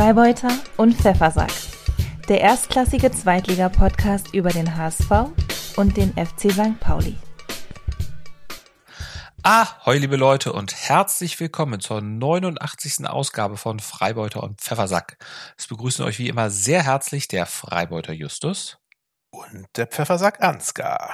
Freibeuter und Pfeffersack. Der erstklassige Zweitliga-Podcast über den HSV und den FC St. Pauli. Ahoi, liebe Leute und herzlich willkommen zur 89. Ausgabe von Freibeuter und Pfeffersack. Es begrüßen euch wie immer sehr herzlich der Freibeuter Justus und der Pfeffersack Ansgar.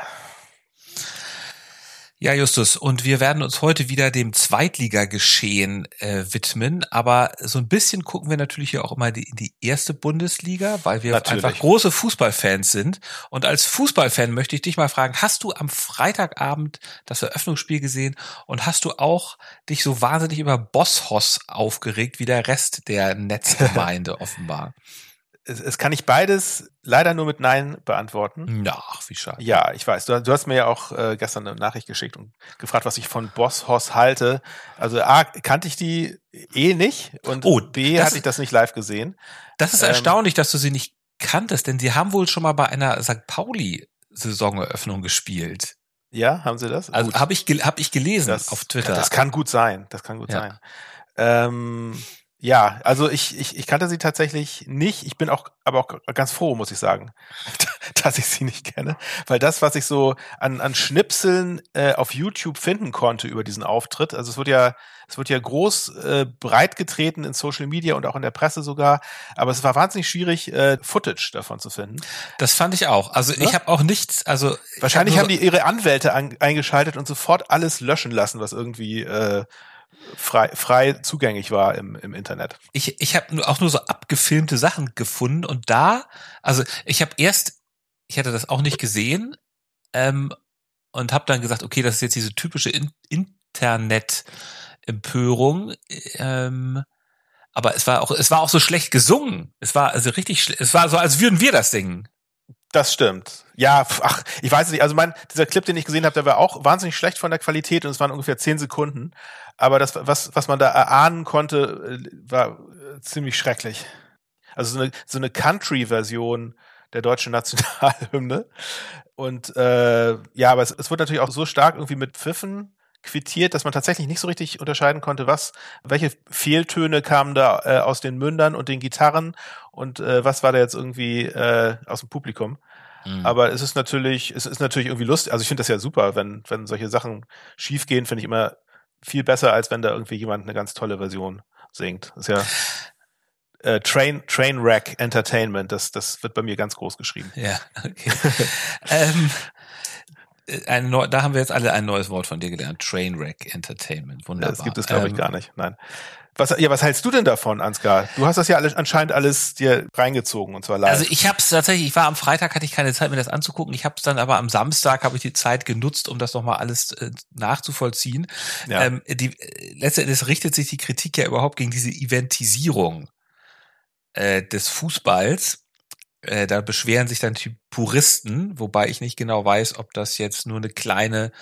Ja, Justus, und wir werden uns heute wieder dem Zweitligageschehen äh, widmen, aber so ein bisschen gucken wir natürlich hier auch immer die, in die erste Bundesliga, weil wir natürlich. einfach große Fußballfans sind. Und als Fußballfan möchte ich dich mal fragen, hast du am Freitagabend das Eröffnungsspiel gesehen und hast du auch dich so wahnsinnig über Bosshoss aufgeregt wie der Rest der Netzgemeinde offenbar? Es, es kann ich beides leider nur mit Nein beantworten. Ja, wie schade. Ja, ich weiß. Du, du hast mir ja auch äh, gestern eine Nachricht geschickt und gefragt, was ich von Boss Hoss halte. Also A, kannte ich die eh nicht und oh, B, hatte ich das nicht live gesehen. Das ist ähm, erstaunlich, dass du sie nicht kanntest, denn sie haben wohl schon mal bei einer St. Pauli Saisoneröffnung gespielt. Ja, haben sie das? Also habe ich, hab ich gelesen das, auf Twitter. Das kann gut sein. Das kann gut ja. sein. Ähm, ja, also ich, ich, ich kannte sie tatsächlich nicht. Ich bin auch, aber auch ganz froh, muss ich sagen, dass ich sie nicht kenne. Weil das, was ich so an, an Schnipseln äh, auf YouTube finden konnte über diesen Auftritt, also es wird ja, es wird ja groß äh, breit getreten in Social Media und auch in der Presse sogar, aber es war wahnsinnig schwierig, äh, Footage davon zu finden. Das fand ich auch. Also ja? ich habe auch nichts, also wahrscheinlich hab haben die ihre Anwälte an, eingeschaltet und sofort alles löschen lassen, was irgendwie äh, frei, frei zugänglich war im, im Internet. Ich, ich habe auch nur so abgefilmte Sachen gefunden und da, also ich habe erst, ich hatte das auch nicht gesehen ähm, und habe dann gesagt, okay, das ist jetzt diese typische In Internet-Empörung. Ähm, aber es war auch, es war auch so schlecht gesungen. Es war also richtig, es war so, als würden wir das singen. Das stimmt. Ja, ach, ich weiß nicht. Also mein, dieser Clip, den ich gesehen habe, der war auch wahnsinnig schlecht von der Qualität und es waren ungefähr zehn Sekunden. Aber das, was, was man da erahnen konnte, äh, war äh, ziemlich schrecklich. Also so eine, so eine Country-Version der deutschen Nationalhymne. Und äh, ja, aber es, es wird natürlich auch so stark irgendwie mit Pfiffen quittiert, dass man tatsächlich nicht so richtig unterscheiden konnte, was, welche Fehltöne kamen da äh, aus den Mündern und den Gitarren und äh, was war da jetzt irgendwie äh, aus dem Publikum. Mhm. Aber es ist natürlich, es ist natürlich irgendwie lustig. Also ich finde das ja super, wenn, wenn solche Sachen schiefgehen, finde ich immer viel besser, als wenn da irgendwie jemand eine ganz tolle Version singt. Das ist ja äh, Train, Trainwreck Entertainment, das, das wird bei mir ganz groß geschrieben. Ja, okay. ähm, äh, ein neu, da haben wir jetzt alle ein neues Wort von dir gelernt. Trainwreck Entertainment. Wunderbar. Das gibt es, glaube ich, ähm, gar nicht. Nein. Was, ja, was hältst du denn davon, Ansgar? Du hast das ja alles, anscheinend alles dir reingezogen und zwar live. Also ich habe es tatsächlich, ich war am Freitag, hatte ich keine Zeit, mir das anzugucken. Ich habe es dann aber am Samstag, habe ich die Zeit genutzt, um das nochmal alles äh, nachzuvollziehen. Ja. Ähm, die, äh, letztendlich richtet sich die Kritik ja überhaupt gegen diese Eventisierung äh, des Fußballs äh, da beschweren sich dann die Puristen, wobei ich nicht genau weiß, ob das jetzt nur eine kleine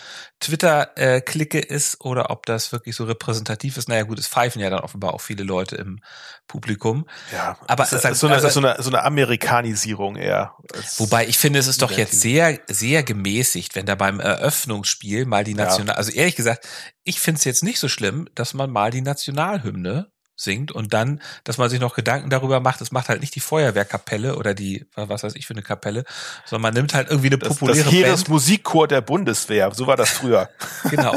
Twitter-Clique ist oder ob das wirklich so repräsentativ ist. Naja gut, es pfeifen ja dann offenbar auch viele Leute im Publikum. Ja, aber es ist, ist so, eine, also, so, eine, so eine Amerikanisierung eher. Wobei ich finde, es ist doch jetzt sehr, sehr gemäßigt, wenn da beim Eröffnungsspiel mal die National, ja. also ehrlich gesagt, ich finde es jetzt nicht so schlimm, dass man mal die Nationalhymne singt und dann, dass man sich noch Gedanken darüber macht, es macht halt nicht die Feuerwehrkapelle oder die, was weiß ich für eine Kapelle, sondern man nimmt halt irgendwie eine populäre das, das Band. Das Musikchor der Bundeswehr, so war das früher. genau.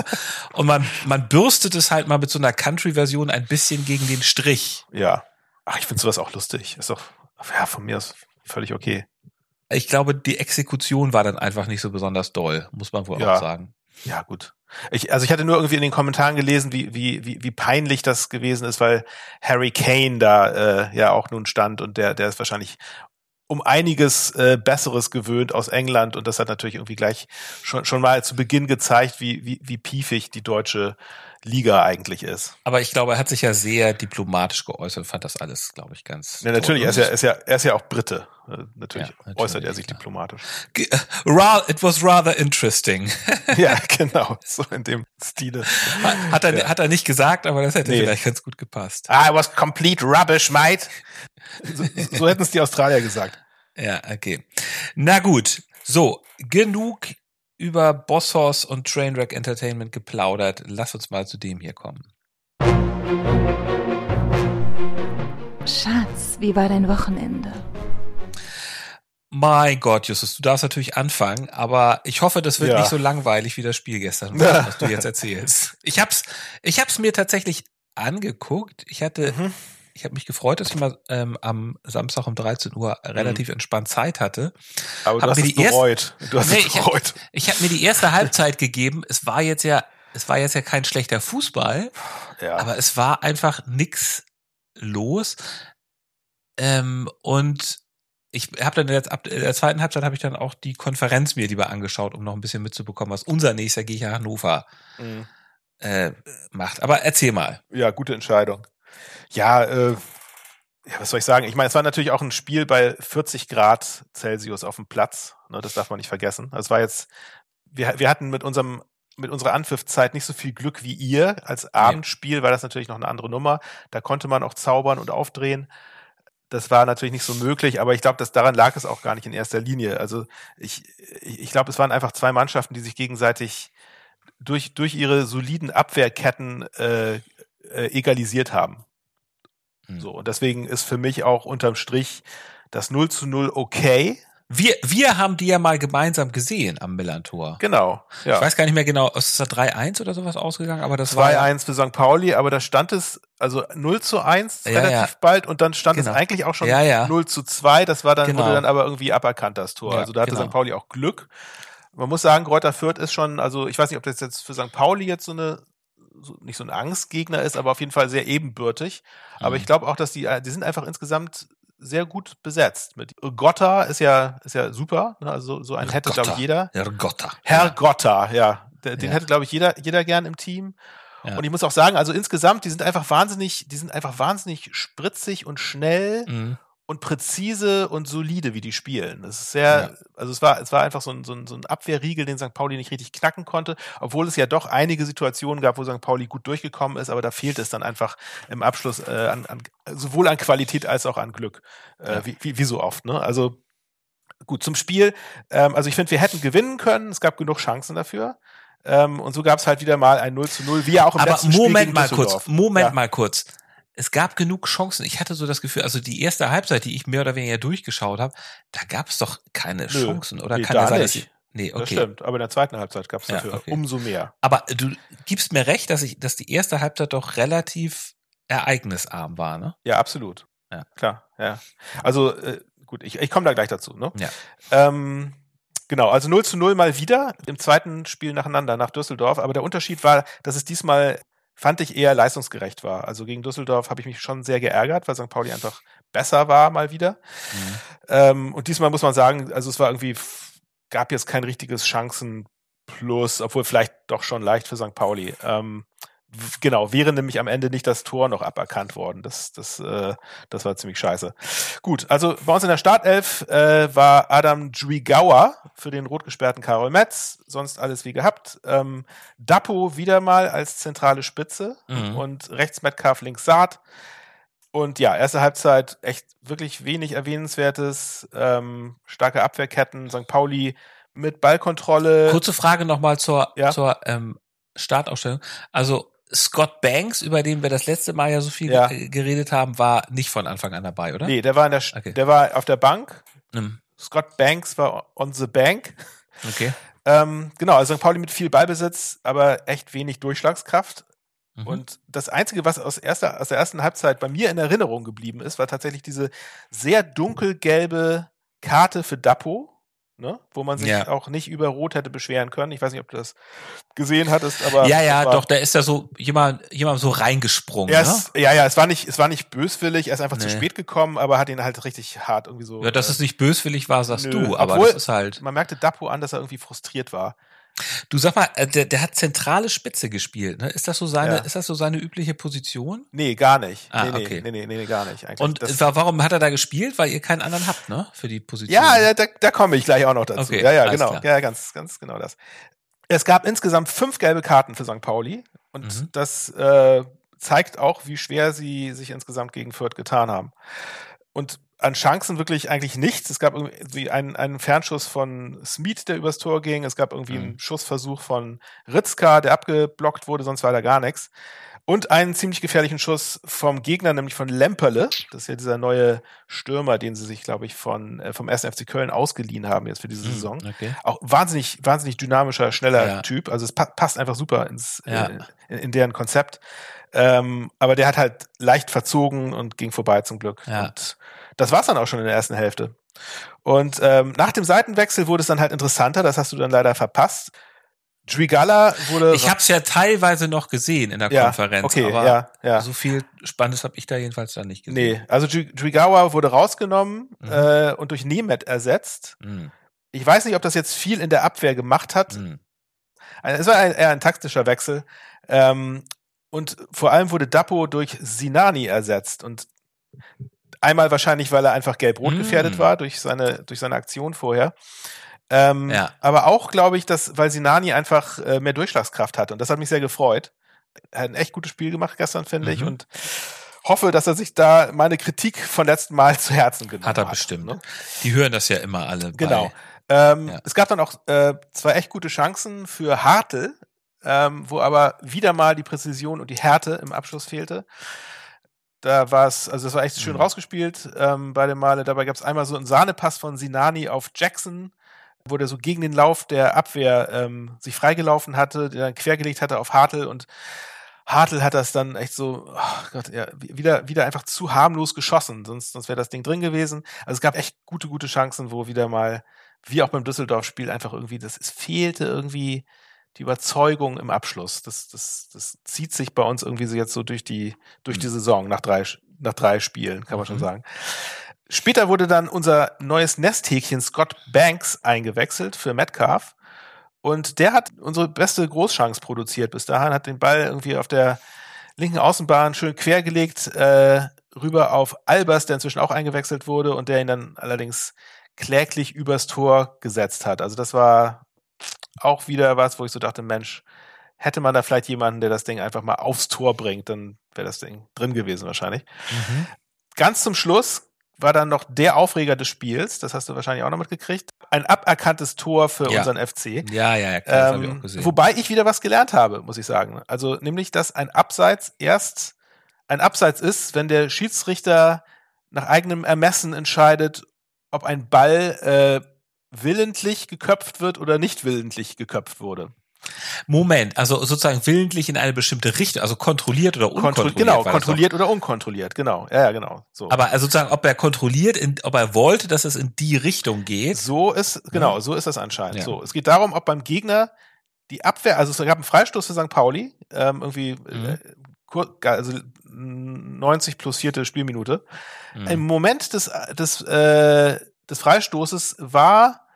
Und man, man bürstet es halt mal mit so einer Country-Version ein bisschen gegen den Strich. Ja. Ach, ich finde sowas auch lustig. Ist doch, ja, von mir ist völlig okay. Ich glaube, die Exekution war dann einfach nicht so besonders doll, muss man wohl ja. auch sagen. Ja, gut. Ich, also ich hatte nur irgendwie in den Kommentaren gelesen, wie, wie, wie, wie peinlich das gewesen ist, weil Harry Kane da äh, ja auch nun stand und der, der ist wahrscheinlich um einiges äh, Besseres gewöhnt aus England und das hat natürlich irgendwie gleich schon, schon mal zu Beginn gezeigt, wie, wie, wie piefig die deutsche Liga eigentlich ist. Aber ich glaube, er hat sich ja sehr diplomatisch geäußert, fand das alles, glaube ich, ganz. Ja, natürlich, er ist ja, er ist ja, er ist ja auch Brite. Äh, natürlich, ja, natürlich äußert er sich ja. diplomatisch. It was rather interesting. ja, genau, so in dem Stile. Hat er, ja. hat er nicht gesagt, aber das hätte nee. vielleicht ganz gut gepasst. I was complete rubbish, mate. So, so hätten es die Australier gesagt. Ja, okay. Na gut. So, genug über Bossos und Trainwreck Entertainment geplaudert. Lass uns mal zu dem hier kommen. Schatz, wie war dein Wochenende? Mein Gott, Justus, du darfst natürlich anfangen, aber ich hoffe, das wird ja. nicht so langweilig wie das Spiel gestern, was du jetzt erzählst. Ich hab's, ich hab's mir tatsächlich angeguckt. Ich hatte, mhm. Ich habe mich gefreut, dass ich mal ähm, am Samstag um 13 Uhr relativ mhm. entspannt Zeit hatte. Aber du hab hast es bereut. Erste, du hast nee, bereut. Ich, habe mir die erste Halbzeit gegeben. Es war jetzt ja, es war jetzt ja kein schlechter Fußball, ja. aber es war einfach nix los. Ähm, und ich habe dann jetzt ab der zweiten Halbzeit habe ich dann auch die Konferenz mir lieber angeschaut, um noch ein bisschen mitzubekommen, was unser nächster Gegner Hannover mhm. äh, macht. Aber erzähl mal. Ja, gute Entscheidung. Ja, äh, ja, was soll ich sagen? Ich meine, es war natürlich auch ein Spiel bei 40 Grad Celsius auf dem Platz. Ne, das darf man nicht vergessen. Also es war jetzt, wir, wir hatten mit unserem mit unserer Anpfiffzeit nicht so viel Glück wie ihr. Als Abendspiel war das natürlich noch eine andere Nummer. Da konnte man auch zaubern und aufdrehen das war natürlich nicht so möglich, aber ich glaube, dass daran lag es auch gar nicht in erster Linie. Also ich, ich glaube, es waren einfach zwei Mannschaften, die sich gegenseitig durch, durch ihre soliden Abwehrketten äh, äh, egalisiert haben. Hm. So, und deswegen ist für mich auch unterm Strich das 0 zu 0 okay. Wir, wir haben die ja mal gemeinsam gesehen am Millantor. Genau. Ja. Ich weiß gar nicht mehr genau, ist das 3-1 oder sowas ausgegangen, aber das 2-1 war. 2-1 für St. Pauli, aber da stand es, also 0 zu 1 ja, relativ ja. bald und dann stand genau. es eigentlich auch schon ja, 0 zu 2. Das war dann, genau. wurde dann aber irgendwie aberkannt, das Tor. also da hatte genau. St. Pauli auch Glück. Man muss sagen, Kräuter Fürth ist schon, also ich weiß nicht, ob das jetzt für St. Pauli jetzt so eine so, nicht so ein Angstgegner ist, aber auf jeden Fall sehr ebenbürtig. Aber mhm. ich glaube auch, dass die, die sind einfach insgesamt sehr gut besetzt. Mit Gotta ist ja, ist ja super. Ne? Also so einen hätte, glaube ich, jeder. Herr Gotta. Herr. Gotta, ja. Den ja. hätte, glaube ich, jeder, jeder gern im Team. Ja. Und ich muss auch sagen, also insgesamt, die sind einfach wahnsinnig, die sind einfach wahnsinnig spritzig und schnell. Mhm und präzise und solide, wie die spielen. Das ist sehr, ja. also es war, es war einfach so ein, so, ein, so ein Abwehrriegel, den St. Pauli nicht richtig knacken konnte, obwohl es ja doch einige Situationen gab, wo St. Pauli gut durchgekommen ist, aber da fehlt es dann einfach im Abschluss äh, an, an, sowohl an Qualität als auch an Glück, äh, ja. wie, wie, wie so oft. Ne? Also gut, zum Spiel, ähm, also ich finde, wir hätten gewinnen können, es gab genug Chancen dafür. Ähm, und so gab es halt wieder mal ein 0 zu 0, wie ja auch im aber letzten Moment Spiel mal kurz, Moment ja. mal kurz es gab genug Chancen. Ich hatte so das Gefühl, also die erste Halbzeit, die ich mehr oder weniger durchgeschaut habe, da gab es doch keine Nö, Chancen. Oder nee, kann da sein, nicht. Ich, nee, okay. Das stimmt, aber in der zweiten Halbzeit gab es dafür ja, okay. umso mehr. Aber du gibst mir recht, dass ich, dass die erste Halbzeit doch relativ ereignisarm war, ne? Ja, absolut. Ja. Klar, ja. Also, äh, gut, ich, ich komme da gleich dazu, ne? Ja. Ähm, Genau, also 0 zu 0 mal wieder im zweiten Spiel nacheinander nach Düsseldorf. Aber der Unterschied war, dass es diesmal fand ich eher leistungsgerecht war. Also gegen Düsseldorf habe ich mich schon sehr geärgert, weil St. Pauli einfach besser war mal wieder. Mhm. Ähm, und diesmal muss man sagen, also es war irgendwie, gab jetzt kein richtiges Chancenplus, obwohl vielleicht doch schon leicht für St. Pauli. Ähm, genau, wäre nämlich am Ende nicht das Tor noch aberkannt worden. Das, das, äh, das war ziemlich scheiße. Gut, also bei uns in der Startelf äh, war Adam Dwigauer für den rot gesperrten Karol Metz, sonst alles wie gehabt. Ähm, Dapo wieder mal als zentrale Spitze mhm. und rechts Metcalf, links Saat. Und ja, erste Halbzeit echt wirklich wenig Erwähnenswertes. Ähm, starke Abwehrketten, St. Pauli mit Ballkontrolle. Kurze Frage nochmal zur, ja? zur ähm, Startausstellung. Also Scott Banks, über den wir das letzte Mal ja so viel ja. geredet haben, war nicht von Anfang an dabei, oder? Nee, der war in der, okay. der war auf der Bank. Mhm. Scott Banks war on the bank. Okay. ähm, genau, also St. Pauli mit viel Ballbesitz, aber echt wenig Durchschlagskraft. Mhm. Und das Einzige, was aus, erster, aus der ersten Halbzeit bei mir in Erinnerung geblieben ist, war tatsächlich diese sehr dunkelgelbe Karte für Dapo ne? wo man sich ja. auch nicht über Rot hätte beschweren können. Ich weiß nicht, ob du das gesehen hattest, aber ja, ja, doch, da ist da so jemand, jemand so reingesprungen. Ne? Es, ja, ja, es war nicht, es war nicht böswillig, er ist einfach nee. zu spät gekommen, aber hat ihn halt richtig hart irgendwie so. Ja, dass äh, es nicht böswillig war, sagst nö. du, aber Obwohl, das ist halt. Man merkte Dapo an, dass er irgendwie frustriert war. Du sag mal, äh, der, der hat zentrale Spitze gespielt, ne? Ist das so seine, ja. ist das so seine übliche Position? Nee, gar nicht. Ah, nee, nee, okay. nee, nee, nee, gar nicht. Eigentlich. Und das warum hat er da gespielt? Weil ihr keinen anderen habt, ne? Für die Position. Ja, da, da komme ich gleich auch noch dazu. Okay, ja, ja, genau. Klar. Ja, ganz, ganz genau das. Es gab insgesamt fünf gelbe Karten für St. Pauli und mhm. das äh, zeigt auch, wie schwer sie sich insgesamt gegen Fürth getan haben. Und an Chancen wirklich eigentlich nichts. Es gab irgendwie einen, einen Fernschuss von Smith, der übers Tor ging. Es gab irgendwie mhm. einen Schussversuch von Ritzka, der abgeblockt wurde, sonst war da gar nichts. Und einen ziemlich gefährlichen Schuss vom Gegner, nämlich von Lemperle. Das ist ja dieser neue Stürmer, den sie sich, glaube ich, von, äh, vom 1. FC Köln ausgeliehen haben jetzt für diese hm, Saison. Okay. Auch wahnsinnig, wahnsinnig dynamischer, schneller ja. Typ. Also es pa passt einfach super ins, ja. äh, in, in, deren Konzept. Ähm, aber der hat halt leicht verzogen und ging vorbei zum Glück. Ja. Und das war's dann auch schon in der ersten Hälfte. Und ähm, nach dem Seitenwechsel wurde es dann halt interessanter, das hast du dann leider verpasst. Drigala wurde. Ich habe es ja teilweise noch gesehen in der ja, Konferenz, okay, aber ja, ja. so viel Spannendes habe ich da jedenfalls dann nicht gesehen. Nee, also Drigawa wurde rausgenommen mhm. äh, und durch Nemeth ersetzt. Mhm. Ich weiß nicht, ob das jetzt viel in der Abwehr gemacht hat. Mhm. Es war ein, eher ein taktischer Wechsel. Ähm, und vor allem wurde Dapo durch Sinani ersetzt. Und einmal wahrscheinlich, weil er einfach gelb-rot mhm. gefährdet war durch seine, durch seine Aktion vorher. Ähm, ja. Aber auch, glaube ich, dass, weil Sinani einfach äh, mehr Durchschlagskraft hat. Und das hat mich sehr gefreut. Er hat ein echt gutes Spiel gemacht gestern, finde mhm. ich. Und hoffe, dass er sich da meine Kritik von letzten Mal zu Herzen genommen hat. Hat er bestimmt. Ne? Die hören das ja immer alle. Genau. Ähm, ja. Es gab dann auch äh, zwei echt gute Chancen für Hartl, ähm, wo aber wieder mal die Präzision und die Härte im Abschluss fehlte. Da war es, also das war echt schön mhm. rausgespielt ähm, beide Male. Dabei gab es einmal so einen Sahnepass von Sinani auf Jackson, wo der so gegen den Lauf der Abwehr ähm, sich freigelaufen hatte, der dann quergelegt hatte auf Hartl und Hartl hat das dann echt so, oh Gott, ja, wieder, wieder einfach zu harmlos geschossen, sonst, sonst wäre das Ding drin gewesen. Also es gab echt gute, gute Chancen, wo wieder mal, wie auch beim Düsseldorf-Spiel, einfach irgendwie, das, es fehlte irgendwie die Überzeugung im Abschluss. Das, das, das zieht sich bei uns irgendwie so jetzt so durch die, durch die mhm. Saison nach drei, nach drei Spielen, kann man mhm. schon sagen. Später wurde dann unser neues Nesthäkchen Scott Banks eingewechselt für Metcalf. Und der hat unsere beste Großchance produziert bis dahin, hat den Ball irgendwie auf der linken Außenbahn schön quergelegt, äh, rüber auf Albers, der inzwischen auch eingewechselt wurde und der ihn dann allerdings kläglich übers Tor gesetzt hat. Also das war auch wieder was, wo ich so dachte, Mensch, hätte man da vielleicht jemanden, der das Ding einfach mal aufs Tor bringt, dann wäre das Ding drin gewesen wahrscheinlich. Mhm. Ganz zum Schluss war dann noch der Aufreger des Spiels, das hast du wahrscheinlich auch noch mitgekriegt, ein aberkanntes Tor für ja. unseren FC. Ja, ja, ja, klar, ähm, ich auch gesehen. Wobei ich wieder was gelernt habe, muss ich sagen. Also nämlich, dass ein Abseits erst ein Abseits ist, wenn der Schiedsrichter nach eigenem Ermessen entscheidet, ob ein Ball äh, willentlich geköpft wird oder nicht willentlich geköpft wurde. Moment, also sozusagen willentlich in eine bestimmte Richtung, also kontrolliert oder unkontrolliert. Kontro genau, kontrolliert oder unkontrolliert, genau. Ja, ja, genau. So. Aber also sozusagen, ob er kontrolliert, in, ob er wollte, dass es in die Richtung geht. So ist, genau, ja. so ist das anscheinend. Ja. So, es geht darum, ob beim Gegner die Abwehr, also es gab einen Freistoß für St. Pauli, ähm, irgendwie, mhm. äh, also 90 plus vierte Spielminute. Mhm. Im Moment des, des, äh, des Freistoßes war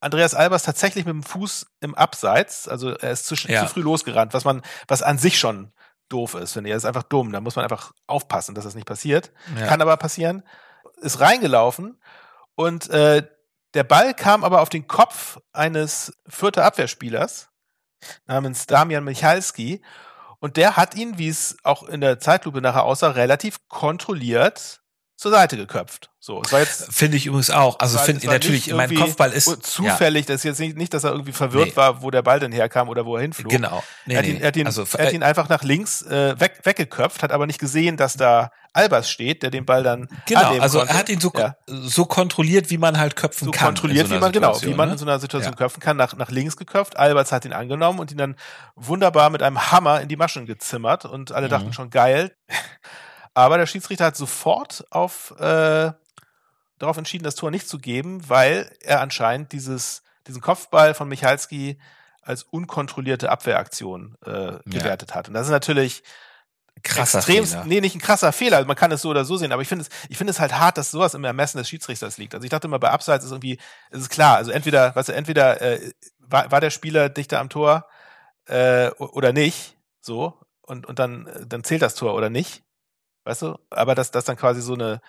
Andreas Albers tatsächlich mit dem Fuß im Abseits, also er ist zu, ja. zu früh losgerannt, was man, was an sich schon doof ist, finde ich. Er ist einfach dumm. Da muss man einfach aufpassen, dass das nicht passiert. Ja. Kann aber passieren. Ist reingelaufen und äh, der Ball kam aber auf den Kopf eines vierter Abwehrspielers namens Damian Michalski und der hat ihn, wie es auch in der Zeitlupe nachher aussah, relativ kontrolliert zur Seite geköpft. So, es war jetzt finde ich übrigens auch. Also finde ich natürlich, mein Kopfball ist zufällig. Ja. Das ist jetzt nicht, nicht, dass er irgendwie verwirrt nee. war, wo der Ball denn herkam oder wo er hinflog. Genau. Nee, er, hat ihn, er, hat ihn, also, er hat ihn einfach nach links äh, weg, weggeköpft, hat aber nicht gesehen, dass da Albers steht, der den Ball dann genau. Also konnte. er hat ihn so ja. so kontrolliert, wie man halt köpfen so kann. kontrolliert, so wie man genau, wie man ne? in so einer Situation ja. köpfen kann, nach nach links geköpft. Albers hat ihn angenommen und ihn dann wunderbar mit einem Hammer in die Maschen gezimmert und alle mhm. dachten schon geil. Aber der Schiedsrichter hat sofort auf äh, darauf entschieden, das Tor nicht zu geben, weil er anscheinend dieses, diesen Kopfball von Michalski als unkontrollierte Abwehraktion äh, gewertet ja. hat. Und das ist natürlich krasser extrem, Fehler. nee, nicht ein krasser Fehler. Also man kann es so oder so sehen, aber ich finde es, ich finde es halt hart, dass sowas im Ermessen des Schiedsrichters liegt. Also ich dachte immer, bei Abseits ist irgendwie, ist es klar. Also entweder, weißt du, entweder äh, war, war der Spieler dichter am Tor äh, oder nicht, so und und dann dann zählt das Tor oder nicht. Weißt du? Aber dass das dann quasi so eine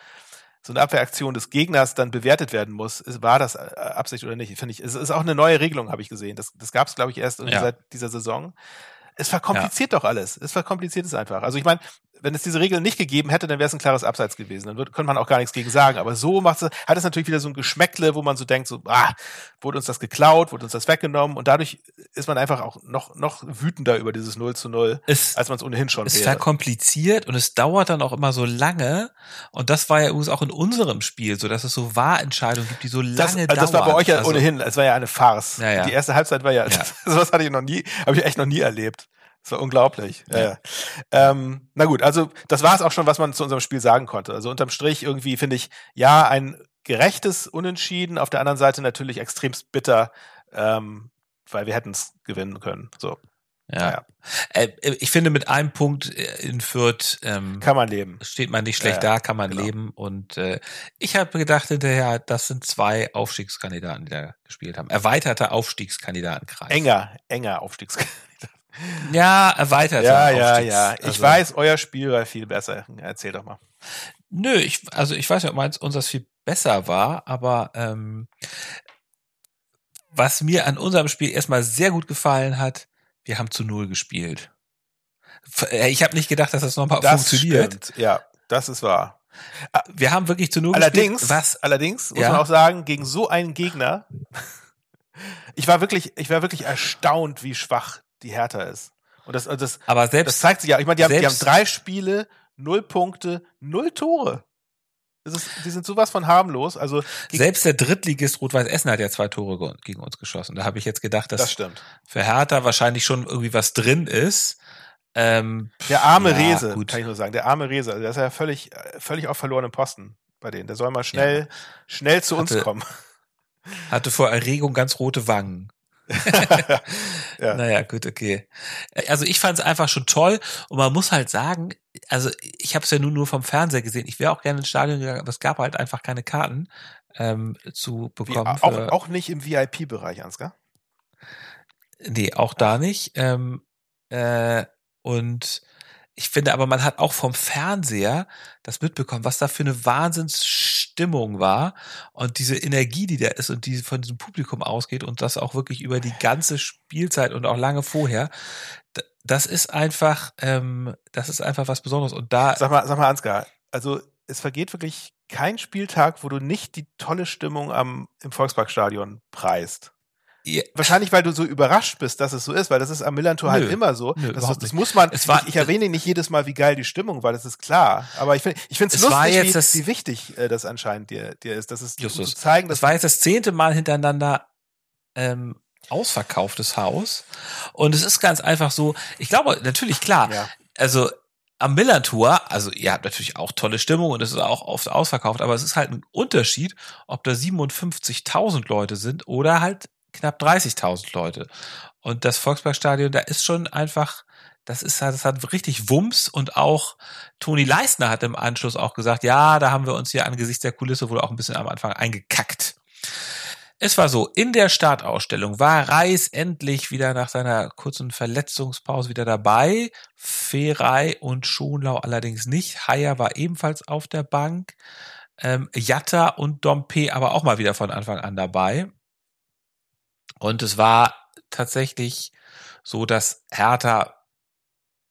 so eine Abwehraktion des Gegners dann bewertet werden muss, war das äh, Absicht oder nicht? Finde ich, es ist auch eine neue Regelung, habe ich gesehen. Das, das gab es, glaube ich, erst ja. seit dieser Saison. Es verkompliziert ja. doch alles. Es verkompliziert es einfach. Also ich meine, wenn es diese Regel nicht gegeben hätte, dann wäre es ein klares Abseits gewesen. Dann würde, könnte man auch gar nichts gegen sagen. Aber so macht es, hat es natürlich wieder so ein Geschmäckle, wo man so denkt, so, ah, wurde uns das geklaut, wurde uns das weggenommen und dadurch ist man einfach auch noch, noch wütender über dieses 0 zu 0, es, als man es ohnehin schon es wäre. Es verkompliziert und es dauert dann auch immer so lange und das war ja übrigens auch in unserem Spiel so, dass es so Wahrentscheidungen gibt, die so lange das, dauern. Also das war bei euch ja also, ohnehin, es war ja eine Farce. Ja, ja. Die erste Halbzeit war ja, ja. sowas hatte ich noch nie, habe ich echt noch nie erlebt. Das war unglaublich. Ja. Ja. Ähm, na gut, also das war es auch schon, was man zu unserem Spiel sagen konnte. Also unterm Strich irgendwie finde ich, ja, ein gerechtes Unentschieden, auf der anderen Seite natürlich extremst bitter, ähm, weil wir hätten es gewinnen können. So. Ja. Naja. Äh, ich finde, mit einem Punkt äh, in Fürth ähm, kann man leben. Steht man nicht schlecht ja, da, kann man genau. leben. Und äh, ich habe gedacht hinterher, das sind zwei Aufstiegskandidaten, die da gespielt haben. Erweiterter Aufstiegskandidatenkreis. Enger, enger Aufstiegskandidat. Ja, erweitert. Ja, ja, ja. Ich also, weiß, euer Spiel war viel besser. Erzähl doch mal. Nö, ich, also ich weiß nicht, ob meins unseres viel besser war, aber ähm, was mir an unserem Spiel erstmal sehr gut gefallen hat, wir haben zu null gespielt. Äh, ich habe nicht gedacht, dass das nochmal das funktioniert. Stimmt. Ja, das ist wahr. Wir haben wirklich zu null allerdings, gespielt. Was? Allerdings muss ja? man auch sagen, gegen so einen Gegner, ich war wirklich, ich war wirklich erstaunt, wie schwach die Hertha ist. Und das, das, aber selbst, das zeigt sich ja. Ich meine, die haben, die haben drei Spiele, null Punkte, null Tore. Das ist, die sind sowas von harmlos. Also selbst der Drittligist Rot-Weiß Essen hat ja zwei Tore gegen uns geschossen. Da habe ich jetzt gedacht, dass das für Hertha wahrscheinlich schon irgendwie was drin ist. Ähm, der arme ja, Rese, gut. kann ich nur sagen. Der arme Rese, also der ist ja völlig, völlig auf verlorenen Posten bei denen. Der soll mal schnell, ja. schnell zu hatte, uns kommen. Hatte vor Erregung ganz rote Wangen. ja. Naja, gut, okay. Also ich fand es einfach schon toll und man muss halt sagen, also ich habe es ja nur nur vom Fernseher gesehen. Ich wäre auch gerne ins Stadion gegangen, aber es gab halt einfach keine Karten ähm, zu bekommen. Wie, auch, auch nicht im VIP-Bereich, Ansgar? Nee, auch da nicht. Ähm, äh, und ich finde aber, man hat auch vom Fernseher das mitbekommen, was da für eine Wahnsinnsstimmung war und diese Energie, die da ist und die von diesem Publikum ausgeht und das auch wirklich über die ganze Spielzeit und auch lange vorher. Das ist einfach, ähm, das ist einfach was Besonderes. Und da. Sag mal, sag mal, Ansgar, also es vergeht wirklich kein Spieltag, wo du nicht die tolle Stimmung am, im Volksparkstadion preist. Ja. Wahrscheinlich, weil du so überrascht bist, dass es so ist, weil das ist am Millantor halt immer so. Nö, das, das muss man, es war, ich, ich erwähne nicht jedes Mal, wie geil die Stimmung war, das ist klar. Aber ich finde ich finde es lustig, wie, das, wie wichtig äh, das anscheinend dir, dir ist. Das ist Justus, zu zeigen, dass das war jetzt das zehnte Mal hintereinander ähm, ausverkauftes Haus. Und es ist ganz einfach so, ich glaube, natürlich klar, ja. also am Millantor, also ihr habt natürlich auch tolle Stimmung und es ist auch oft ausverkauft, aber es ist halt ein Unterschied, ob da 57.000 Leute sind oder halt knapp 30.000 Leute. Und das Volksparkstadion, da ist schon einfach, das ist das hat richtig Wumms und auch Toni Leisner hat im Anschluss auch gesagt, ja, da haben wir uns hier angesichts der Kulisse wohl auch ein bisschen am Anfang eingekackt. Es war so, in der Startausstellung war Reis endlich wieder nach seiner kurzen Verletzungspause wieder dabei. Ferei und Schonlau allerdings nicht. Haier war ebenfalls auf der Bank. Ähm, Jatta und Dompe aber auch mal wieder von Anfang an dabei. Und es war tatsächlich so, dass Hertha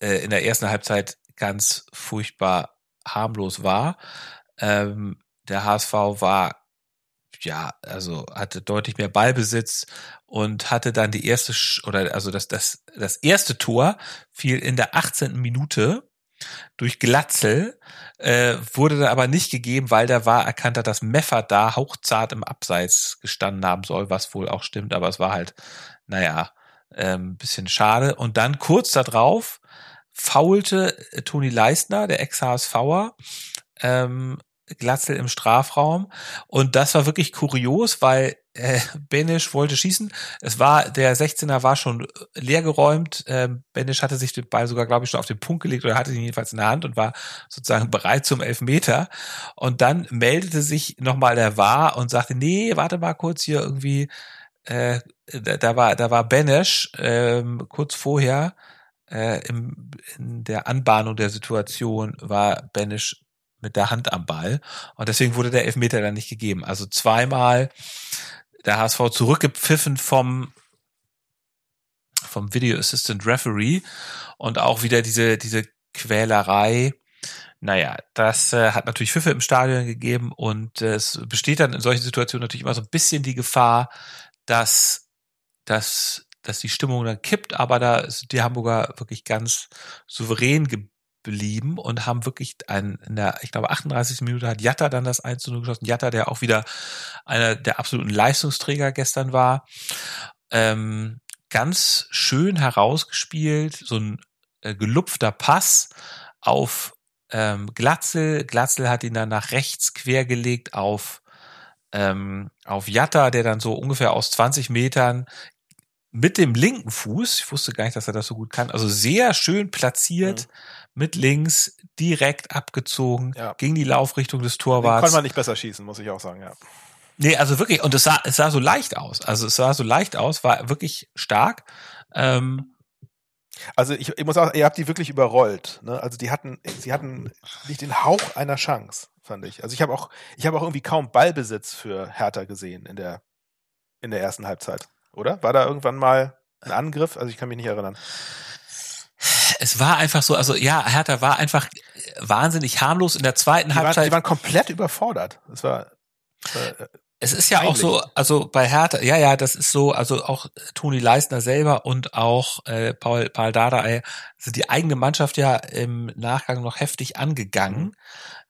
äh, in der ersten Halbzeit ganz furchtbar harmlos war. Ähm, der HSV war ja, also hatte deutlich mehr Ballbesitz und hatte dann die erste oder also das das das erste Tor fiel in der 18. Minute durch Glatzel, äh, wurde dann aber nicht gegeben, weil da war erkannt hat, dass Meffert da hauchzart im Abseits gestanden haben soll, was wohl auch stimmt, aber es war halt, naja, ähm, bisschen schade. Und dann kurz darauf faulte Toni Leistner, der Ex-HSVer, ähm, Glatzel im Strafraum. Und das war wirklich kurios, weil äh, Benisch wollte schießen. Es war, der 16er war schon leergeräumt. Ähm, Benisch hatte sich den Ball sogar, glaube ich, schon auf den Punkt gelegt oder hatte ihn jedenfalls in der Hand und war sozusagen bereit zum Elfmeter. Und dann meldete sich nochmal der War und sagte, nee, warte mal kurz hier irgendwie, äh, da, da war, da war Benisch ähm, kurz vorher äh, im, in der Anbahnung der Situation war Benisch mit der Hand am Ball. Und deswegen wurde der Elfmeter dann nicht gegeben. Also zweimal der HSV zurückgepfiffen vom vom Video Assistant Referee und auch wieder diese diese Quälerei Naja, das äh, hat natürlich Pfiffe im Stadion gegeben und äh, es besteht dann in solchen Situationen natürlich immer so ein bisschen die Gefahr, dass, dass, dass die Stimmung dann kippt, aber da sind die Hamburger wirklich ganz souverän geblieben und haben wirklich ein, in der, ich glaube, 38. Minute hat Jatta dann das 1 zu 0 geschossen. Jatta, der auch wieder einer der absoluten Leistungsträger gestern war. Ähm, ganz schön herausgespielt, so ein äh, gelupfter Pass auf ähm, Glatzel. Glatzel hat ihn dann nach rechts quergelegt auf, ähm, auf Jatta, der dann so ungefähr aus 20 Metern mit dem linken Fuß, ich wusste gar nicht, dass er das so gut kann, also sehr schön platziert, mhm. Mit links, direkt abgezogen, ja. gegen die Laufrichtung des Torwarts. Den kann man nicht besser schießen, muss ich auch sagen, ja. Nee, also wirklich, und es sah, es sah so leicht aus. Also es sah so leicht aus, war wirklich stark. Ähm, also ich, ich muss auch, ihr habt die wirklich überrollt. Ne? Also die hatten, sie hatten nicht den Hauch einer Chance, fand ich. Also ich habe auch, ich habe auch irgendwie kaum Ballbesitz für Hertha gesehen in der in der ersten Halbzeit, oder? War da irgendwann mal ein Angriff? Also ich kann mich nicht erinnern. Es war einfach so, also ja, Hertha war einfach wahnsinnig harmlos in der zweiten die Halbzeit. Waren, die waren komplett überfordert. Es war äh, es ist ja auch so, also bei Hertha, ja, ja, das ist so, also auch Toni Leisner selber und auch äh, Paul, Paul Dardai sind die eigene Mannschaft ja im Nachgang noch heftig angegangen. Mhm.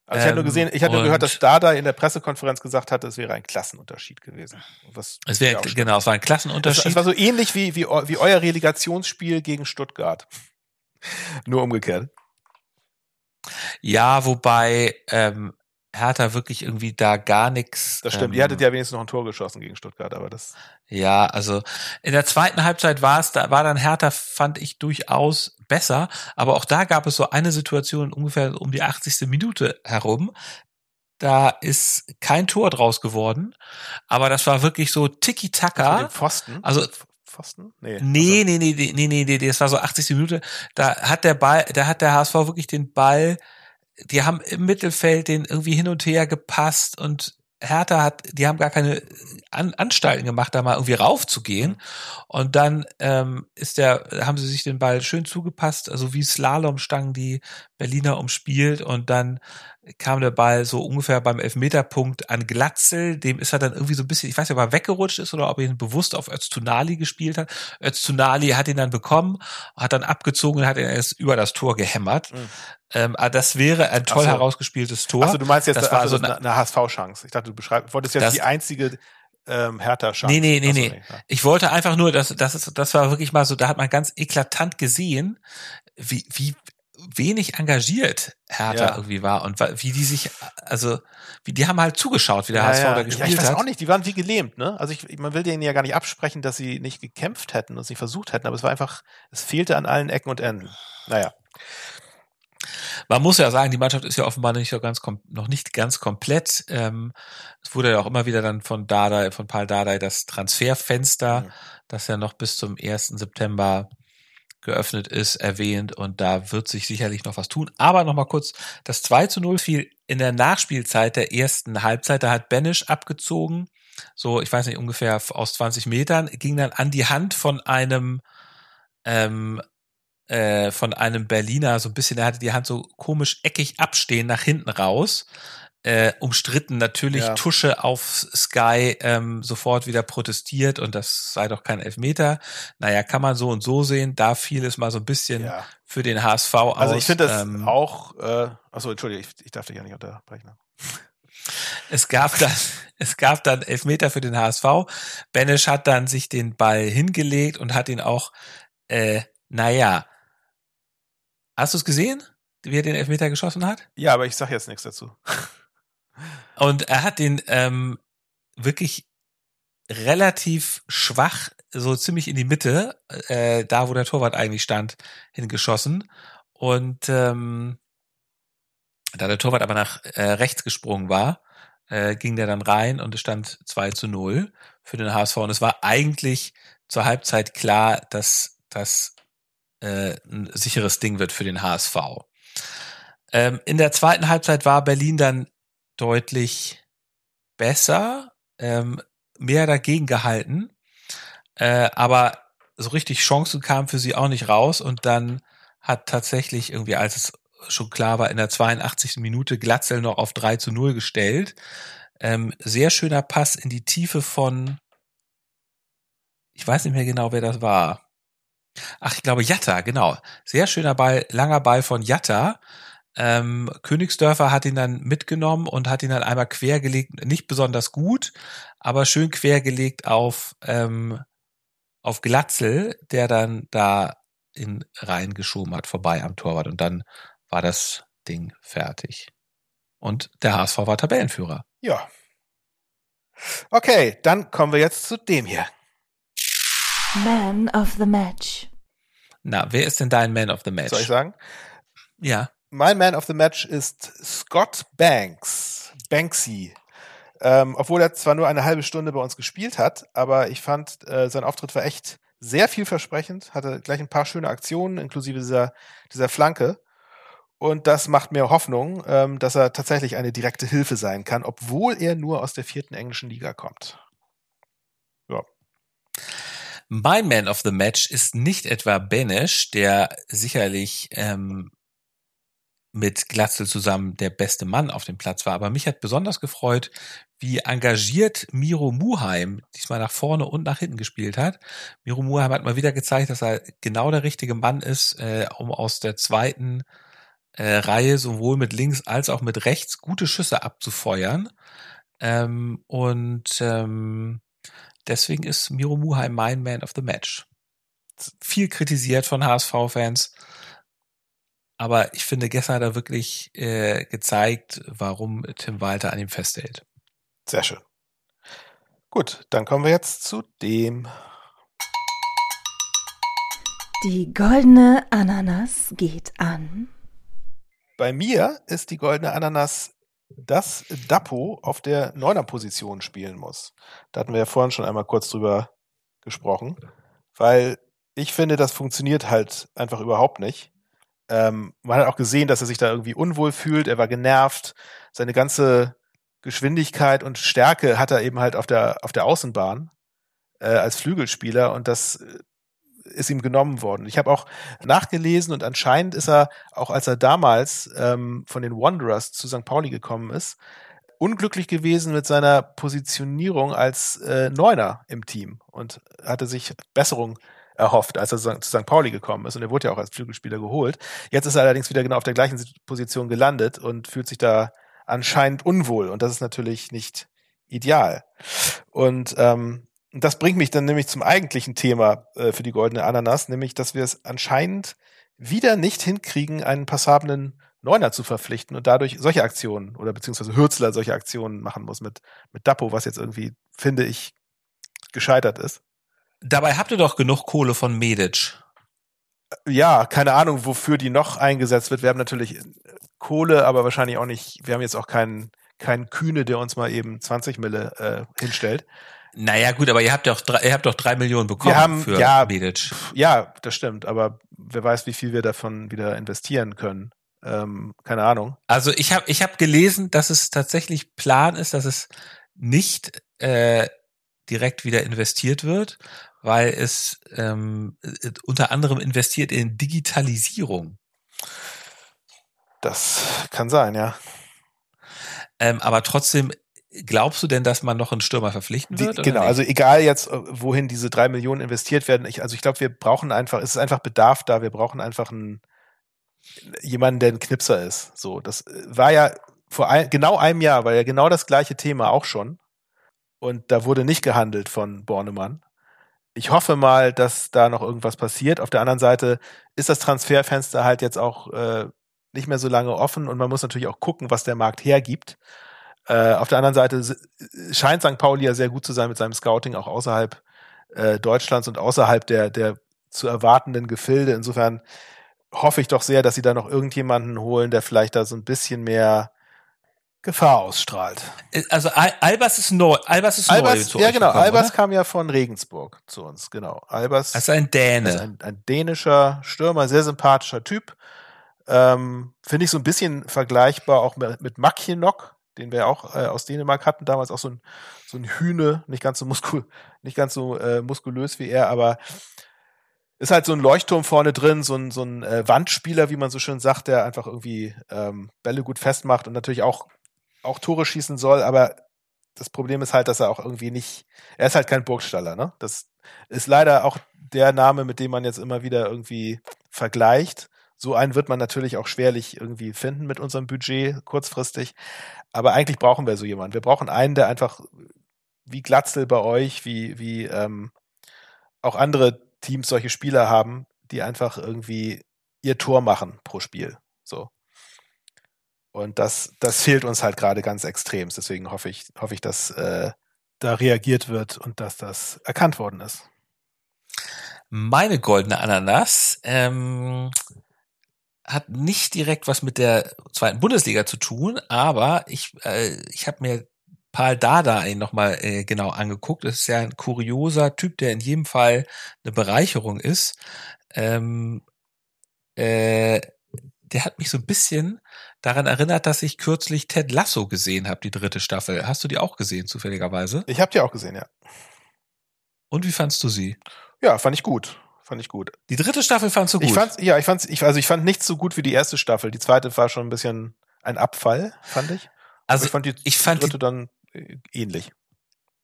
Also ich hatte nur gesehen, ich hatte nur gehört, dass Dada in der Pressekonferenz gesagt hat, es wäre ein Klassenunterschied gewesen. Was es wäre genau, es war ein Klassenunterschied. Es war so ähnlich wie, wie, wie euer Relegationsspiel gegen Stuttgart. nur umgekehrt. Ja, wobei ähm, Hertha wirklich irgendwie da gar nichts. Das stimmt. Ähm, Ihr hattet ja wenigstens noch ein Tor geschossen gegen Stuttgart, aber das. Ja, also in der zweiten Halbzeit war es, da war dann Hertha, fand ich durchaus besser. Aber auch da gab es so eine Situation ungefähr um die 80. Minute herum. Da ist kein Tor draus geworden, aber das war wirklich so Tiki-Taka. Also Also Pfosten? Nee. Nee, nee, nee, nee, nee, nee, das war so 80. Minute. Da hat der Ball, da hat der HSV wirklich den Ball die haben im Mittelfeld den irgendwie hin und her gepasst und Hertha hat, die haben gar keine An Anstalten gemacht, da mal irgendwie raufzugehen. Und dann ähm, ist der, haben sie sich den Ball schön zugepasst, also wie Slalomstangen die Berliner umspielt und dann kam der Ball so ungefähr beim Elfmeterpunkt an Glatzel, dem ist er dann irgendwie so ein bisschen, ich weiß nicht, ob er weggerutscht ist oder ob er ihn bewusst auf Öztunali gespielt hat. Öztunali hat ihn dann bekommen, hat dann abgezogen und hat ihn erst über das Tor gehämmert. Mhm. Ähm, aber das wäre ein toll so. herausgespieltes Tor. Also du meinst jetzt das war also eine, eine HSV-Chance. Ich dachte, du beschreibst, wolltest jetzt die einzige ähm, härter Chance. Nee, nee, nee, nee. nee. Ich wollte einfach nur, dass das ist, das war wirklich mal so, da hat man ganz eklatant gesehen, wie, wie, wenig engagiert Hertha ja. irgendwie war und wie die sich, also wie die haben halt zugeschaut, wie der ja, HSV ja. da gespielt hat. Ich weiß hat. auch nicht, die waren wie gelähmt, ne? Also ich, man will denen ja gar nicht absprechen, dass sie nicht gekämpft hätten und es nicht versucht hätten, aber es war einfach, es fehlte an allen Ecken und Enden. Naja. Man muss ja sagen, die Mannschaft ist ja offenbar nicht so ganz noch nicht ganz komplett. Ähm, es wurde ja auch immer wieder dann von Dardai, von Paul Dardai das Transferfenster, mhm. das ja noch bis zum 1. September geöffnet ist, erwähnt und da wird sich sicherlich noch was tun. Aber nochmal kurz, das 2 zu 0 fiel in der Nachspielzeit der ersten Halbzeit, da hat Benisch abgezogen, so, ich weiß nicht, ungefähr aus 20 Metern, ging dann an die Hand von einem, ähm, äh, von einem Berliner, so ein bisschen, er hatte die Hand so komisch eckig abstehen nach hinten raus äh, umstritten natürlich ja. Tusche auf Sky ähm, sofort wieder protestiert und das sei doch kein Elfmeter. Naja, kann man so und so sehen. Da fiel es mal so ein bisschen ja. für den HSV aus. Also ich finde das ähm, auch, äh, achso, Entschuldige, ich, ich darf dich ja nicht unterbrechen. Es gab dann, es gab dann Elfmeter für den HSV. Benesch hat dann sich den Ball hingelegt und hat ihn auch, äh, naja, hast du es gesehen, wie er den Elfmeter geschossen hat? Ja, aber ich sag jetzt nichts dazu. Und er hat den ähm, wirklich relativ schwach, so ziemlich in die Mitte, äh, da wo der Torwart eigentlich stand, hingeschossen. Und ähm, da der Torwart aber nach äh, rechts gesprungen war, äh, ging der dann rein und es stand 2 zu 0 für den HSV. Und es war eigentlich zur Halbzeit klar, dass das äh, ein sicheres Ding wird für den HSV. Ähm, in der zweiten Halbzeit war Berlin dann deutlich besser, ähm, mehr dagegen gehalten, äh, aber so richtig Chancen kamen für sie auch nicht raus und dann hat tatsächlich irgendwie, als es schon klar war, in der 82. Minute Glatzel noch auf 3 zu 0 gestellt. Ähm, sehr schöner Pass in die Tiefe von, ich weiß nicht mehr genau, wer das war. Ach, ich glaube Jatta, genau. Sehr schöner Ball, langer Ball von Jatta. Ähm, Königsdörfer hat ihn dann mitgenommen und hat ihn dann einmal quergelegt, nicht besonders gut, aber schön quergelegt auf, ähm, auf Glatzel, der dann da in reingeschoben hat, vorbei am Torwart. Und dann war das Ding fertig. Und der HSV war Tabellenführer. Ja. Okay, dann kommen wir jetzt zu dem hier. Man of the Match. Na, wer ist denn dein Man of the Match? Soll ich sagen? Ja. Mein Man of the Match ist Scott Banks. Banksy. Ähm, obwohl er zwar nur eine halbe Stunde bei uns gespielt hat, aber ich fand, äh, sein Auftritt war echt sehr vielversprechend, hatte gleich ein paar schöne Aktionen, inklusive dieser, dieser Flanke. Und das macht mir Hoffnung, ähm, dass er tatsächlich eine direkte Hilfe sein kann, obwohl er nur aus der vierten englischen Liga kommt. Ja. Mein Man of the Match ist nicht etwa Benesch, der sicherlich ähm, mit Glatzel zusammen der beste Mann auf dem Platz war. Aber mich hat besonders gefreut, wie engagiert Miro Muheim diesmal nach vorne und nach hinten gespielt hat. Miro Muheim hat mal wieder gezeigt, dass er genau der richtige Mann ist, äh, um aus der zweiten äh, Reihe sowohl mit links als auch mit rechts gute Schüsse abzufeuern. Ähm, und ähm, deswegen ist Miro Muheim mein Man of the Match. Viel kritisiert von HSV-Fans. Aber ich finde, gestern hat er wirklich äh, gezeigt, warum Tim Walter an ihm festhält. Sehr schön. Gut, dann kommen wir jetzt zu dem. Die goldene Ananas geht an. Bei mir ist die goldene Ananas, dass Dapo auf der Neuner-Position spielen muss. Da hatten wir ja vorhin schon einmal kurz drüber gesprochen, weil ich finde, das funktioniert halt einfach überhaupt nicht. Ähm, man hat auch gesehen, dass er sich da irgendwie unwohl fühlt. Er war genervt. Seine ganze Geschwindigkeit und Stärke hat er eben halt auf der, auf der Außenbahn äh, als Flügelspieler und das äh, ist ihm genommen worden. Ich habe auch nachgelesen und anscheinend ist er, auch als er damals ähm, von den Wanderers zu St. Pauli gekommen ist, unglücklich gewesen mit seiner Positionierung als äh, Neuner im Team und hatte sich Besserung erhofft, als er zu St. Pauli gekommen ist. Und er wurde ja auch als Flügelspieler geholt. Jetzt ist er allerdings wieder genau auf der gleichen Position gelandet und fühlt sich da anscheinend unwohl. Und das ist natürlich nicht ideal. Und ähm, das bringt mich dann nämlich zum eigentlichen Thema äh, für die goldene Ananas, nämlich, dass wir es anscheinend wieder nicht hinkriegen, einen passablen Neuner zu verpflichten und dadurch solche Aktionen oder beziehungsweise Hürzler solche Aktionen machen muss mit, mit Dapo, was jetzt irgendwie, finde ich, gescheitert ist. Dabei habt ihr doch genug Kohle von Medic. Ja, keine Ahnung, wofür die noch eingesetzt wird. Wir haben natürlich Kohle, aber wahrscheinlich auch nicht, wir haben jetzt auch keinen, keinen Kühne, der uns mal eben 20 Mille äh, hinstellt. Naja, gut, aber ihr habt doch drei, ihr habt doch drei Millionen bekommen wir haben, für ja, Medic. Ja, das stimmt, aber wer weiß, wie viel wir davon wieder investieren können. Ähm, keine Ahnung. Also ich habe ich hab gelesen, dass es tatsächlich Plan ist, dass es nicht äh, direkt wieder investiert wird, weil es ähm, äh, unter anderem investiert in Digitalisierung. Das kann sein, ja. Ähm, aber trotzdem, glaubst du denn, dass man noch einen Stürmer verpflichten wird? Die, genau, also egal jetzt, äh, wohin diese drei Millionen investiert werden, ich, also ich glaube, wir brauchen einfach, es ist einfach Bedarf da, wir brauchen einfach einen jemanden, der ein Knipser ist. So, das äh, war ja vor ein, genau einem Jahr, war ja genau das gleiche Thema auch schon. Und da wurde nicht gehandelt von Bornemann ich hoffe mal, dass da noch irgendwas passiert. Auf der anderen Seite ist das Transferfenster halt jetzt auch äh, nicht mehr so lange offen und man muss natürlich auch gucken, was der Markt hergibt. Äh, auf der anderen Seite scheint St. Pauli ja sehr gut zu sein mit seinem Scouting auch außerhalb äh, Deutschlands und außerhalb der, der zu erwartenden Gefilde. Insofern hoffe ich doch sehr, dass sie da noch irgendjemanden holen, der vielleicht da so ein bisschen mehr Gefahr ausstrahlt. Äh, also Al Albers ist neu. Albers ist Albers, neu. ja, genau. Gekommen, Albers oder? kam ja von Regensburg zu uns, genau. Albers. Also ein Däne. Also ein, ein, dänischer Stürmer, sehr sympathischer Typ. Ähm, Finde ich so ein bisschen vergleichbar auch mit, mit den wir auch äh, aus Dänemark hatten, damals auch so ein, so ein Hühne, nicht ganz so muskul, nicht ganz so äh, muskulös wie er, aber ist halt so ein Leuchtturm vorne drin, so ein, so ein äh, Wandspieler, wie man so schön sagt, der einfach irgendwie ähm, Bälle gut festmacht und natürlich auch, auch Tore schießen soll, aber das Problem ist halt, dass er auch irgendwie nicht, er ist halt kein Burgstaller, ne? Das ist leider auch der Name, mit dem man jetzt immer wieder irgendwie vergleicht. So einen wird man natürlich auch schwerlich irgendwie finden mit unserem Budget kurzfristig. Aber eigentlich brauchen wir so jemanden. Wir brauchen einen, der einfach wie Glatzel bei euch, wie, wie ähm, auch andere Teams solche Spieler haben, die einfach irgendwie ihr Tor machen pro Spiel. Und das, das fehlt uns halt gerade ganz extrem. Deswegen hoffe ich, hoffe ich, dass äh, da reagiert wird und dass das erkannt worden ist. Meine goldene Ananas ähm, hat nicht direkt was mit der zweiten Bundesliga zu tun, aber ich, äh, ich habe mir Paul Dada nochmal äh, genau angeguckt. Das ist ja ein kurioser Typ, der in jedem Fall eine Bereicherung ist. Ähm, äh, der hat mich so ein bisschen daran erinnert, dass ich kürzlich Ted Lasso gesehen habe, die dritte Staffel. Hast du die auch gesehen, zufälligerweise? Ich habe die auch gesehen, ja. Und wie fandst du sie? Ja, fand ich gut. Fand ich gut. Die dritte Staffel fandst du gut? Ich fand, ja, ich fand's, ich, also ich fand nichts so gut wie die erste Staffel. Die zweite war schon ein bisschen ein Abfall, fand ich. Also ich fand die ich fand dritte die, dann äh, ähnlich.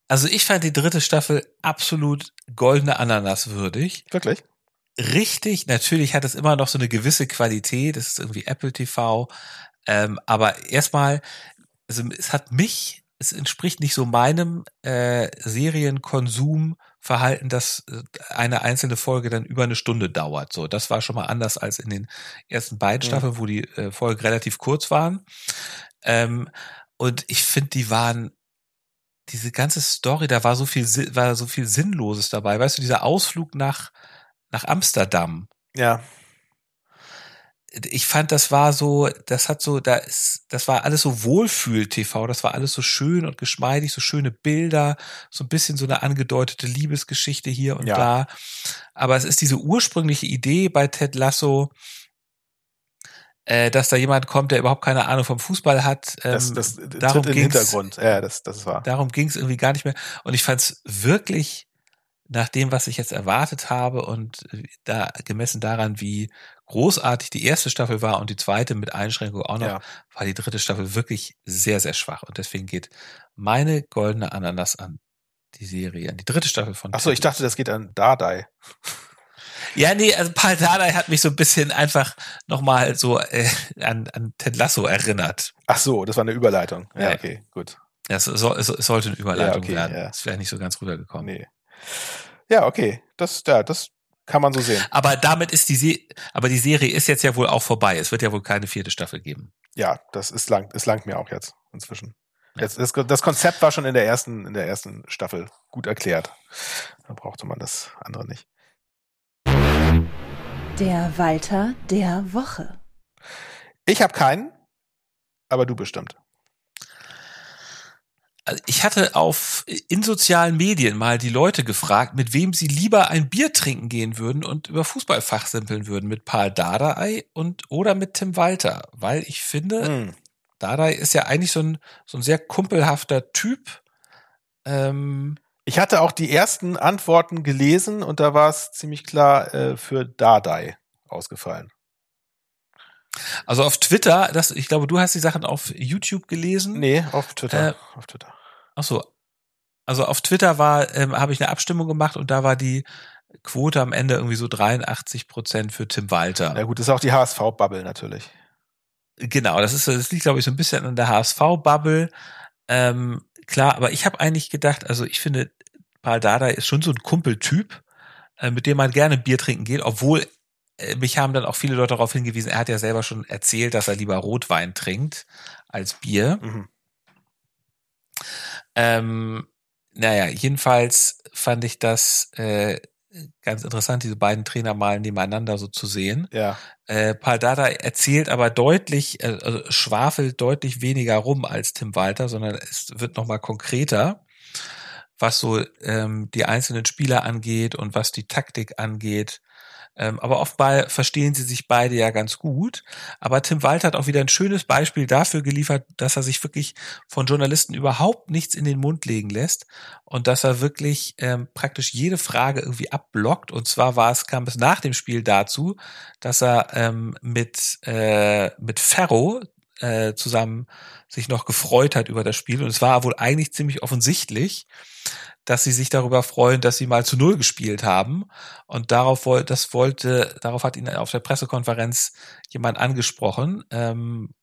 Also ich fand die dritte Staffel absolut goldene Ananas würdig. Wirklich? Richtig, natürlich hat es immer noch so eine gewisse Qualität, es ist irgendwie Apple TV, ähm, aber erstmal, also es hat mich, es entspricht nicht so meinem äh, Serienkonsumverhalten, dass äh, eine einzelne Folge dann über eine Stunde dauert. So, das war schon mal anders als in den ersten beiden mhm. Staffeln, wo die äh, Folgen relativ kurz waren. Ähm, und ich finde, die waren diese ganze Story, da war so viel, war so viel Sinnloses dabei. Weißt du, dieser Ausflug nach nach Amsterdam. Ja. Ich fand, das war so, das hat so, da ist, das war alles so Wohlfühl-TV, das war alles so schön und geschmeidig, so schöne Bilder, so ein bisschen so eine angedeutete Liebesgeschichte hier und ja. da. Aber es ist diese ursprüngliche Idee bei Ted Lasso, äh, dass da jemand kommt, der überhaupt keine Ahnung vom Fußball hat. Ähm, das, das darum tritt Hintergrund. Ja, das, das war. Darum ging es irgendwie gar nicht mehr. Und ich fand es wirklich nach dem, was ich jetzt erwartet habe und da gemessen daran, wie großartig die erste Staffel war und die zweite mit Einschränkung auch noch, ja. war die dritte Staffel wirklich sehr, sehr schwach. Und deswegen geht meine goldene Ananas an die Serie, an die dritte Staffel von. Ach so, ich dachte, das geht an Dardai. Ja, nee, also Paul Dardai hat mich so ein bisschen einfach nochmal so äh, an, an Ted Lasso erinnert. Ach so, das war eine Überleitung. Ja, ja. okay, gut. Ja, es, soll, es sollte eine Überleitung ja, okay, werden. Ja. Das wäre nicht so ganz rübergekommen. Nee. Ja, okay. Das, ja, das kann man so sehen. Aber damit ist die, Se aber die Serie ist jetzt ja wohl auch vorbei. Es wird ja wohl keine vierte Staffel geben. Ja, das ist lang, ist lang mir auch jetzt inzwischen. Jetzt, das, das Konzept war schon in der ersten, in der ersten Staffel gut erklärt. Da brauchte man das andere nicht. Der Walter der Woche. Ich habe keinen, aber du bestimmt. Also ich hatte auf in sozialen Medien mal die Leute gefragt, mit wem sie lieber ein Bier trinken gehen würden und über Fußball fachsimpeln würden, mit Paul Dardai und oder mit Tim Walter, weil ich finde, hm. Dardai ist ja eigentlich so ein so ein sehr kumpelhafter Typ. Ähm, ich hatte auch die ersten Antworten gelesen und da war es ziemlich klar äh, für Dardai ausgefallen. Also auf Twitter, das, ich glaube, du hast die Sachen auf YouTube gelesen. Nee, auf Twitter. Äh, auf Twitter. Ach so. Also auf Twitter war, ähm, habe ich eine Abstimmung gemacht und da war die Quote am Ende irgendwie so 83 Prozent für Tim Walter. Ja gut, das ist auch die HSV-Bubble natürlich. Genau, das ist, das liegt glaube ich so ein bisschen an der HSV-Bubble. Ähm, klar, aber ich habe eigentlich gedacht, also ich finde, Paul Dada ist schon so ein Kumpeltyp, äh, mit dem man gerne Bier trinken geht, obwohl mich haben dann auch viele Leute darauf hingewiesen, er hat ja selber schon erzählt, dass er lieber Rotwein trinkt als Bier. Mhm. Ähm, naja, jedenfalls fand ich das äh, ganz interessant, diese beiden Trainer mal nebeneinander so zu sehen. Ja. Äh, Paldada erzählt aber deutlich, äh, also schwafelt deutlich weniger rum als Tim Walter, sondern es wird nochmal konkreter, was so ähm, die einzelnen Spieler angeht und was die Taktik angeht. Ähm, aber offenbar verstehen sie sich beide ja ganz gut. Aber Tim Walter hat auch wieder ein schönes Beispiel dafür geliefert, dass er sich wirklich von Journalisten überhaupt nichts in den Mund legen lässt und dass er wirklich ähm, praktisch jede Frage irgendwie abblockt. Und zwar war es, kam es nach dem Spiel dazu, dass er ähm, mit, äh, mit Ferro äh, zusammen sich noch gefreut hat über das Spiel. Und es war wohl eigentlich ziemlich offensichtlich, dass sie sich darüber freuen, dass sie mal zu Null gespielt haben. Und darauf wollte, das wollte, darauf hat ihn auf der Pressekonferenz jemand angesprochen. Ähm,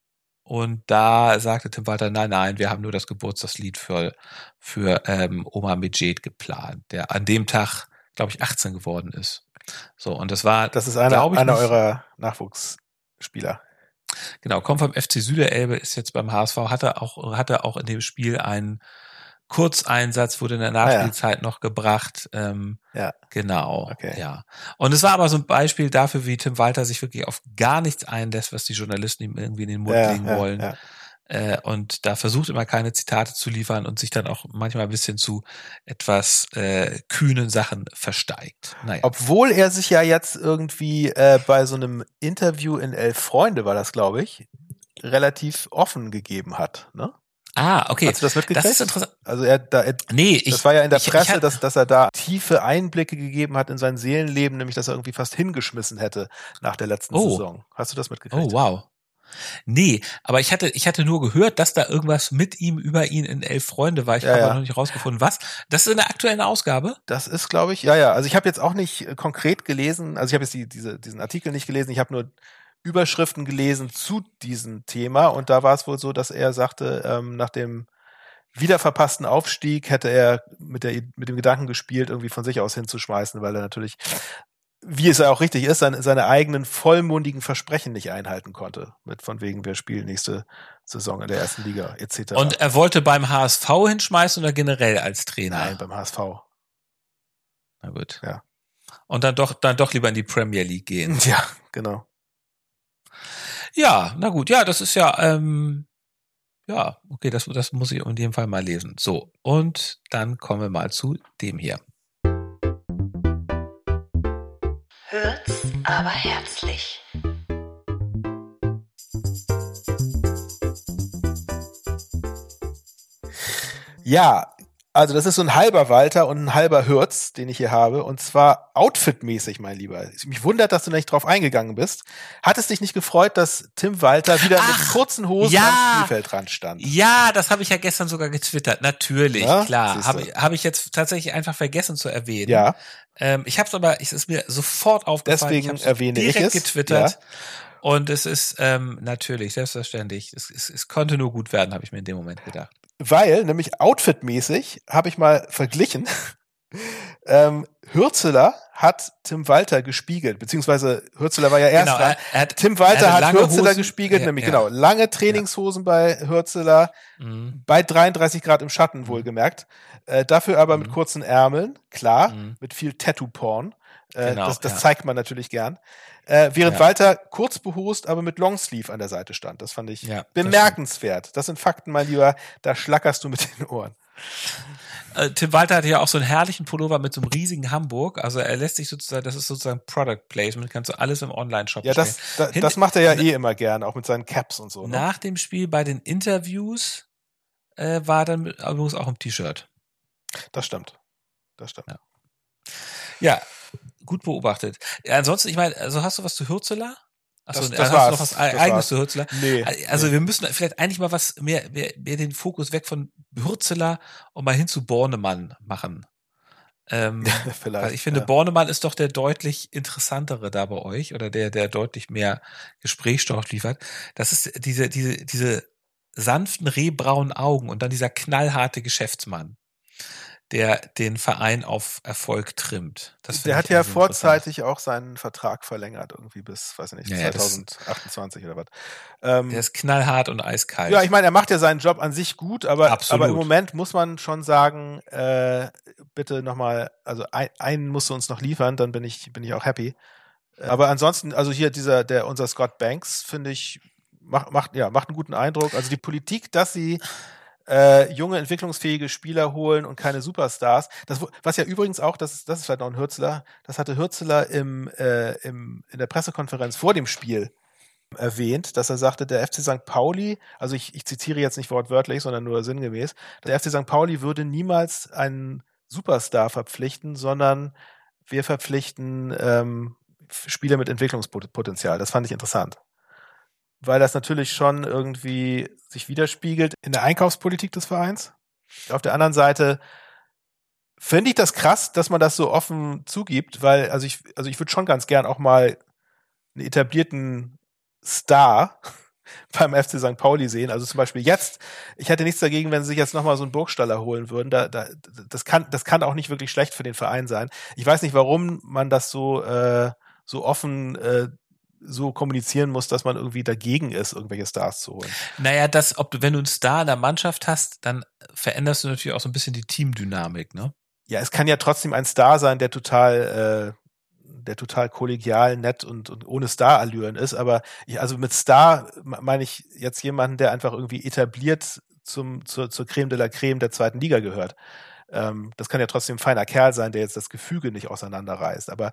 und da sagte Tim Walter, nein, nein, wir haben nur das Geburtstagslied für, für ähm, Oma Medjed geplant, der an dem Tag, glaube ich, 18 geworden ist. So, und das war. Das ist einer, einer eurer Nachwuchsspieler. Genau, kommt vom FC Süderelbe, ist jetzt beim HSV, hatte auch, hatte auch in dem Spiel einen Kurzeinsatz wurde in der Nachspielzeit ah, ja. noch gebracht. Ähm, ja. Genau. Okay. Ja. Und es war aber so ein Beispiel dafür, wie Tim Walter sich wirklich auf gar nichts einlässt, was die Journalisten ihm irgendwie in den Mund ja, legen ja, wollen. Äh, und da versucht immer keine Zitate zu liefern und sich dann auch manchmal ein bisschen zu etwas äh, kühnen Sachen versteigt. Naja. Obwohl er sich ja jetzt irgendwie äh, bei so einem Interview in Elf Freunde war das, glaube ich, relativ offen gegeben hat. Ne? Ah, okay. Hast du das mitgekriegt? Das ist interessant. Also er, da, er, nee, ich, das war ja in der ich, Presse, ich, dass, dass er da tiefe Einblicke gegeben hat in sein Seelenleben, nämlich dass er irgendwie fast hingeschmissen hätte nach der letzten oh. Saison. Hast du das mitgekriegt? Oh, wow. Nee, aber ich hatte, ich hatte nur gehört, dass da irgendwas mit ihm über ihn in Elf Freunde war. Ich ja, habe ja. noch nicht rausgefunden, was. Das ist in der aktuellen Ausgabe? Das ist, glaube ich, ja, ja. Also ich habe jetzt auch nicht äh, konkret gelesen, also ich habe jetzt die, diese, diesen Artikel nicht gelesen, ich habe nur Überschriften gelesen zu diesem Thema und da war es wohl so, dass er sagte, ähm, nach dem wieder verpassten Aufstieg hätte er mit, der, mit dem Gedanken gespielt, irgendwie von sich aus hinzuschmeißen, weil er natürlich, wie es ja auch richtig ist, seine, seine eigenen vollmundigen Versprechen nicht einhalten konnte. Mit von wegen, wir spielen nächste Saison in der ersten Liga etc. Und er wollte beim HSV hinschmeißen oder generell als Trainer? Nein, beim HSV. Na gut. Ja. Und dann doch, dann doch lieber in die Premier League gehen. Ja, genau. Ja, na gut, ja, das ist ja, ähm, ja, okay, das, das muss ich in dem Fall mal lesen. So, und dann kommen wir mal zu dem hier. Hört's aber herzlich. Ja, also das ist so ein halber Walter und ein halber Hürz, den ich hier habe. Und zwar outfitmäßig, mein Lieber. Mich wundert, dass du nicht drauf eingegangen bist. Hat es dich nicht gefreut, dass Tim Walter wieder Ach, mit kurzen Hosen ja, am Spielfeldrand stand? Ja, das habe ich ja gestern sogar getwittert. Natürlich, ja, klar. Habe hab ich jetzt tatsächlich einfach vergessen zu erwähnen. Ja. Ähm, ich habe es aber, es ist mir sofort aufgefallen. Deswegen ich erwähne direkt ich es. getwittert. Ja. Und es ist ähm, natürlich, selbstverständlich, es, es, es konnte nur gut werden, habe ich mir in dem Moment gedacht weil nämlich outfitmäßig habe ich mal verglichen. ähm, Hürzeler hat Tim Walter gespiegelt, beziehungsweise Hürzeler war ja erst genau, dran. Er, hat, Tim Walter hat Hürzeler Hosen, gespiegelt, ja, nämlich ja. genau lange Trainingshosen ja. bei Hürzeler, mhm. bei 33 Grad im Schatten wohlgemerkt. Äh, dafür aber mhm. mit kurzen Ärmeln, klar, mhm. mit viel Tattoo-Porn. Äh, genau, das das zeigt man natürlich gern. Äh, während ja. Walter kurz behost, aber mit Longsleeve an der Seite stand. Das fand ich ja, bemerkenswert. Das, das, sind Fakten, mein Lieber. Da schlackerst du mit den Ohren. Äh, Tim Walter hatte ja auch so einen herrlichen Pullover mit so einem riesigen Hamburg. Also er lässt sich sozusagen, das ist sozusagen Product Placement, kannst du alles im Online-Shop Ja, das, da, das macht er ja eh immer gern, auch mit seinen Caps und so. Ne? Nach dem Spiel bei den Interviews äh, war dann übrigens auch im T-Shirt. Das stimmt. Das stimmt. Ja. ja, gut beobachtet. Ja, ansonsten, ich meine, also hast du was zu Hürzeler? Achso, das, das hast war's. du noch was eigenes zu Hürzeler? Nee. Also nee. wir müssen vielleicht eigentlich mal was mehr, mehr, mehr den Fokus weg von Hürzeler und mal hin zu Bornemann machen. Ähm, vielleicht, weil ich finde, ja. Bornemann ist doch der deutlich interessantere da bei euch oder der, der deutlich mehr Gesprächsstoff liefert. Das ist diese, diese, diese sanften rehbraunen Augen und dann dieser knallharte Geschäftsmann der den Verein auf Erfolg trimmt. der hat ja vorzeitig auch seinen Vertrag verlängert, irgendwie bis, weiß ich nicht, ja, 2028 oder was. Ähm, der ist knallhart und eiskalt. Ja, ich meine, er macht ja seinen Job an sich gut, aber, aber im Moment muss man schon sagen, äh, bitte nochmal, also ein, einen musst du uns noch liefern, dann bin ich, bin ich auch happy. Aber ansonsten, also hier dieser, der, unser Scott Banks, finde ich, macht, macht, ja, macht einen guten Eindruck. Also die Politik, dass sie äh, junge, entwicklungsfähige Spieler holen und keine Superstars. Das, was ja übrigens auch, das das ist vielleicht noch ein Hürzler, das hatte Hürzler im, äh, im, in der Pressekonferenz vor dem Spiel erwähnt, dass er sagte, der FC St. Pauli, also ich, ich zitiere jetzt nicht wortwörtlich, sondern nur sinngemäß, der FC St. Pauli würde niemals einen Superstar verpflichten, sondern wir verpflichten ähm, Spieler mit Entwicklungspotenzial. Das fand ich interessant. Weil das natürlich schon irgendwie sich widerspiegelt in der Einkaufspolitik des Vereins. Auf der anderen Seite finde ich das krass, dass man das so offen zugibt, weil, also ich, also ich würde schon ganz gern auch mal einen etablierten Star beim FC St. Pauli sehen. Also zum Beispiel jetzt, ich hätte nichts dagegen, wenn sie sich jetzt nochmal so einen Burgstaller holen würden. Da, da, das, kann, das kann auch nicht wirklich schlecht für den Verein sein. Ich weiß nicht, warum man das so, äh, so offen äh, so kommunizieren muss, dass man irgendwie dagegen ist, irgendwelche Stars zu holen. Naja, das, ob du, wenn du einen Star in der Mannschaft hast, dann veränderst du natürlich auch so ein bisschen die Teamdynamik, ne? Ja, es kann ja trotzdem ein Star sein, der total äh, der total kollegial, nett und, und ohne Star-Allüren ist. Aber ich, also mit Star meine ich jetzt jemanden, der einfach irgendwie etabliert zum, zur, zur Creme de la Creme der zweiten Liga gehört. Ähm, das kann ja trotzdem ein feiner Kerl sein, der jetzt das Gefüge nicht auseinanderreißt. Aber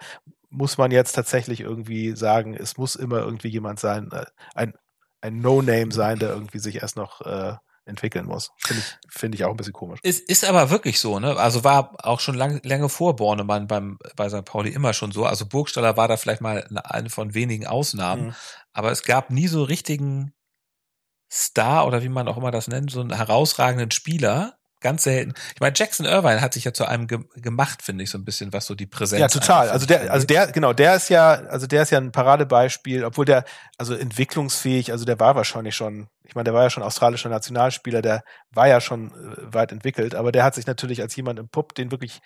muss man jetzt tatsächlich irgendwie sagen, es muss immer irgendwie jemand sein, äh, ein, ein No-Name sein, der irgendwie sich erst noch äh, entwickeln muss. Finde ich, finde ich auch ein bisschen komisch. Ist, ist aber wirklich so, ne? Also war auch schon lang, lange vor Bornemann beim, bei St. Pauli immer schon so. Also Burgstaller war da vielleicht mal eine von wenigen Ausnahmen. Mhm. Aber es gab nie so richtigen Star oder wie man auch immer das nennt, so einen herausragenden Spieler, ganz selten. Ich meine, Jackson Irvine hat sich ja zu einem ge gemacht, finde ich, so ein bisschen, was so die Präsenz. Ja, total. Also der, also der, genau, der ist ja, also der ist ja ein Paradebeispiel, obwohl der, also entwicklungsfähig, also der war wahrscheinlich schon, ich meine, der war ja schon australischer Nationalspieler, der war ja schon äh, weit entwickelt, aber der hat sich natürlich als jemand im Pup, den wirklich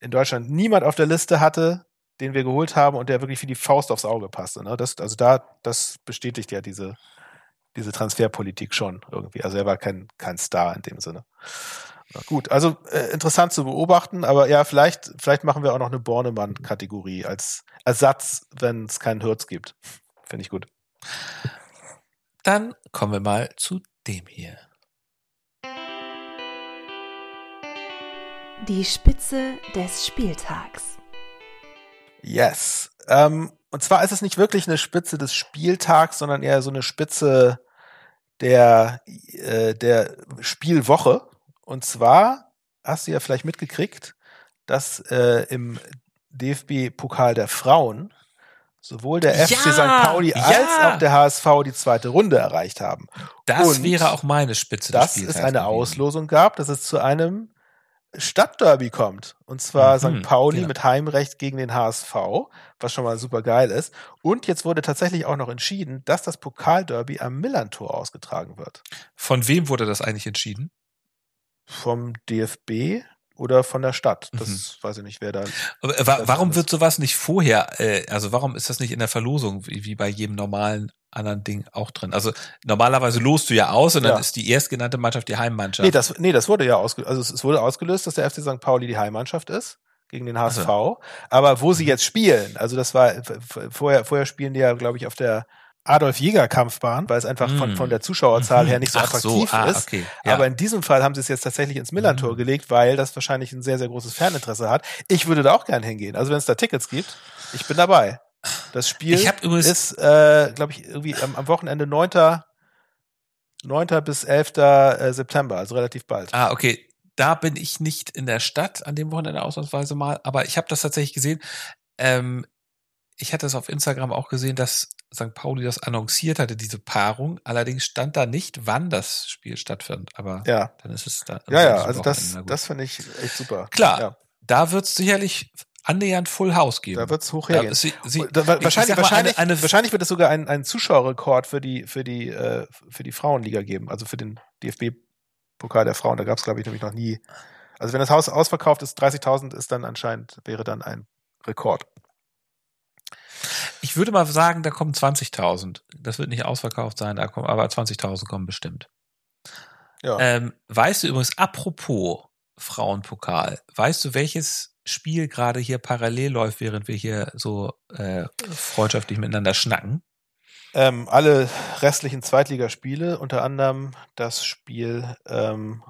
in Deutschland niemand auf der Liste hatte, den wir geholt haben und der wirklich wie die Faust aufs Auge passte. Ne? Das, also da, das bestätigt ja diese, diese Transferpolitik schon irgendwie. Also er war kein, kein Star in dem Sinne. Gut, also äh, interessant zu beobachten, aber ja, vielleicht, vielleicht machen wir auch noch eine Bornemann-Kategorie als Ersatz, wenn es keinen Hürz gibt. Finde ich gut. Dann kommen wir mal zu dem hier. Die Spitze des Spieltags. Yes. Ähm, und zwar ist es nicht wirklich eine Spitze des Spieltags, sondern eher so eine Spitze der, äh, der Spielwoche. Und zwar hast du ja vielleicht mitgekriegt, dass äh, im DFB-Pokal der Frauen sowohl der FC ja, St. Pauli ja. als auch der HSV die zweite Runde erreicht haben. Das Und wäre auch meine Spitze. Dass es eine. Auslosung gab, dass es zu einem Stadtderby kommt. Und zwar mhm, St. Pauli ja. mit Heimrecht gegen den HSV, was schon mal super geil ist. Und jetzt wurde tatsächlich auch noch entschieden, dass das Pokalderby am Millantor ausgetragen wird. Von wem wurde das eigentlich entschieden? Vom DFB oder von der Stadt. Das mhm. weiß ich nicht, wer da. Aber, warum wird sowas nicht vorher, äh, also warum ist das nicht in der Verlosung, wie, wie bei jedem normalen anderen Ding auch drin? Also normalerweise lost du ja aus und dann ja. ist die erstgenannte Mannschaft die Heimmannschaft. Nee, das, nee, das wurde ja ausgelöst, also es wurde ausgelöst, dass der FC St. Pauli die Heimmannschaft ist gegen den HSV. Also. Aber wo sie mhm. jetzt spielen, also das war vorher, vorher spielen die ja, glaube ich, auf der Adolf Jäger Kampfbahn, weil es einfach von, von der Zuschauerzahl her nicht so Ach attraktiv so, ah, ist. Okay. Ja. Aber in diesem Fall haben sie es jetzt tatsächlich ins Millantor mhm. gelegt, weil das wahrscheinlich ein sehr, sehr großes Ferninteresse hat. Ich würde da auch gern hingehen. Also wenn es da Tickets gibt, ich bin dabei. Das Spiel ist, äh, glaube ich, irgendwie am, am Wochenende 9. 9. bis 11. Äh, September, also relativ bald. Ah, okay. Da bin ich nicht in der Stadt an dem Wochenende ausnahmsweise mal, aber ich habe das tatsächlich gesehen. Ähm, ich hatte es auf Instagram auch gesehen, dass St. Pauli das annonciert hatte, diese Paarung. Allerdings stand da nicht, wann das Spiel stattfindet. Aber ja. dann ist es da. Ja, ja, also das, das finde ich echt super. Klar, ja. da wird es sicherlich annähernd Full House geben. Da wird es hoch hergehen. Sie, sie, da, wahrscheinlich, wahrscheinlich, eine, eine, wahrscheinlich wird es sogar einen, einen Zuschauerrekord für die, für die, äh, für die Frauenliga geben, also für den DFB-Pokal der Frauen. Da gab es, glaube ich, nämlich noch nie. Also wenn das Haus ausverkauft ist, 30.000 ist dann anscheinend, wäre dann ein Rekord. Ich würde mal sagen, da kommen 20.000. Das wird nicht ausverkauft sein, da kommen, aber 20.000 kommen bestimmt. Ja. Ähm, weißt du übrigens, apropos Frauenpokal, weißt du, welches Spiel gerade hier parallel läuft, während wir hier so äh, freundschaftlich miteinander schnacken? ähm, alle restlichen Zweitligaspiele, unter anderem das Spiel ähm,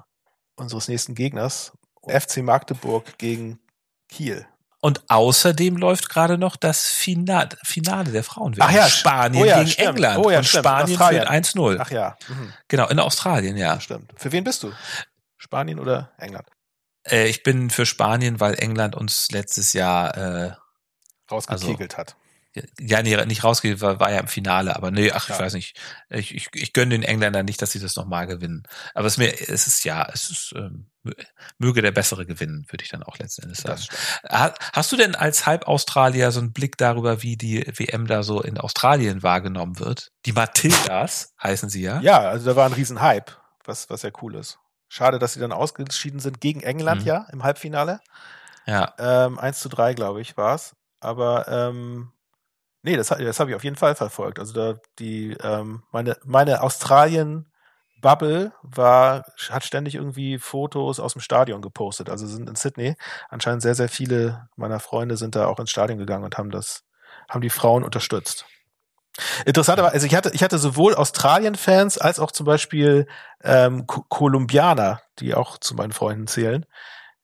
unseres nächsten Gegners, FC Magdeburg gegen Kiel. Und außerdem läuft gerade noch das Finale, Finale der Frauen. Ach ja, Spanien oh ja, gegen stimmt. England. Oh ja, und stimmt. Spanien führt 1-0. Ach ja, mhm. Genau, in Australien, ja. stimmt. Für wen bist du? Spanien oder England? Äh, ich bin für Spanien, weil England uns letztes Jahr äh, Rausgekegelt hat. Ja nee, nicht rausgeht, war, war ja im Finale, aber nee, ach, ich Ja. weiß nicht. Ich, ich, ich gönne den Engländern nicht, dass sie das nochmal gewinnen. Aber es ist mir, es ist ja, es ist, ähm, mö- möge der Bessere gewinnen, würde ich dann auch letzten Endes sagen. Hast du denn als Halb-Australier so einen Blick darüber, wie die WM da so in Australien wahrgenommen wird? Die Matildas heißen sie ja. Ja, also da war ein Riesenhype, was, was ja cool ist. Schade, dass sie dann ausgeschieden sind gegen England Mhm. ja im Halbfinale. Ja. Ähm, 1 zu 3, glaube ich, war's. Aber ähm, nee, das, das habe ich auf jeden Fall verfolgt. Also da die ähm, meine meine Australien Bubble war hat ständig irgendwie Fotos aus dem Stadion gepostet. Also sind in Sydney anscheinend sehr sehr viele meiner Freunde sind da auch ins Stadion gegangen und haben das haben die Frauen unterstützt. Interessant aber, also ich hatte, ich hatte sowohl Australien-Fans als auch zum Beispiel ähm, Ko- Kolumbianer, die auch zu meinen Freunden zählen,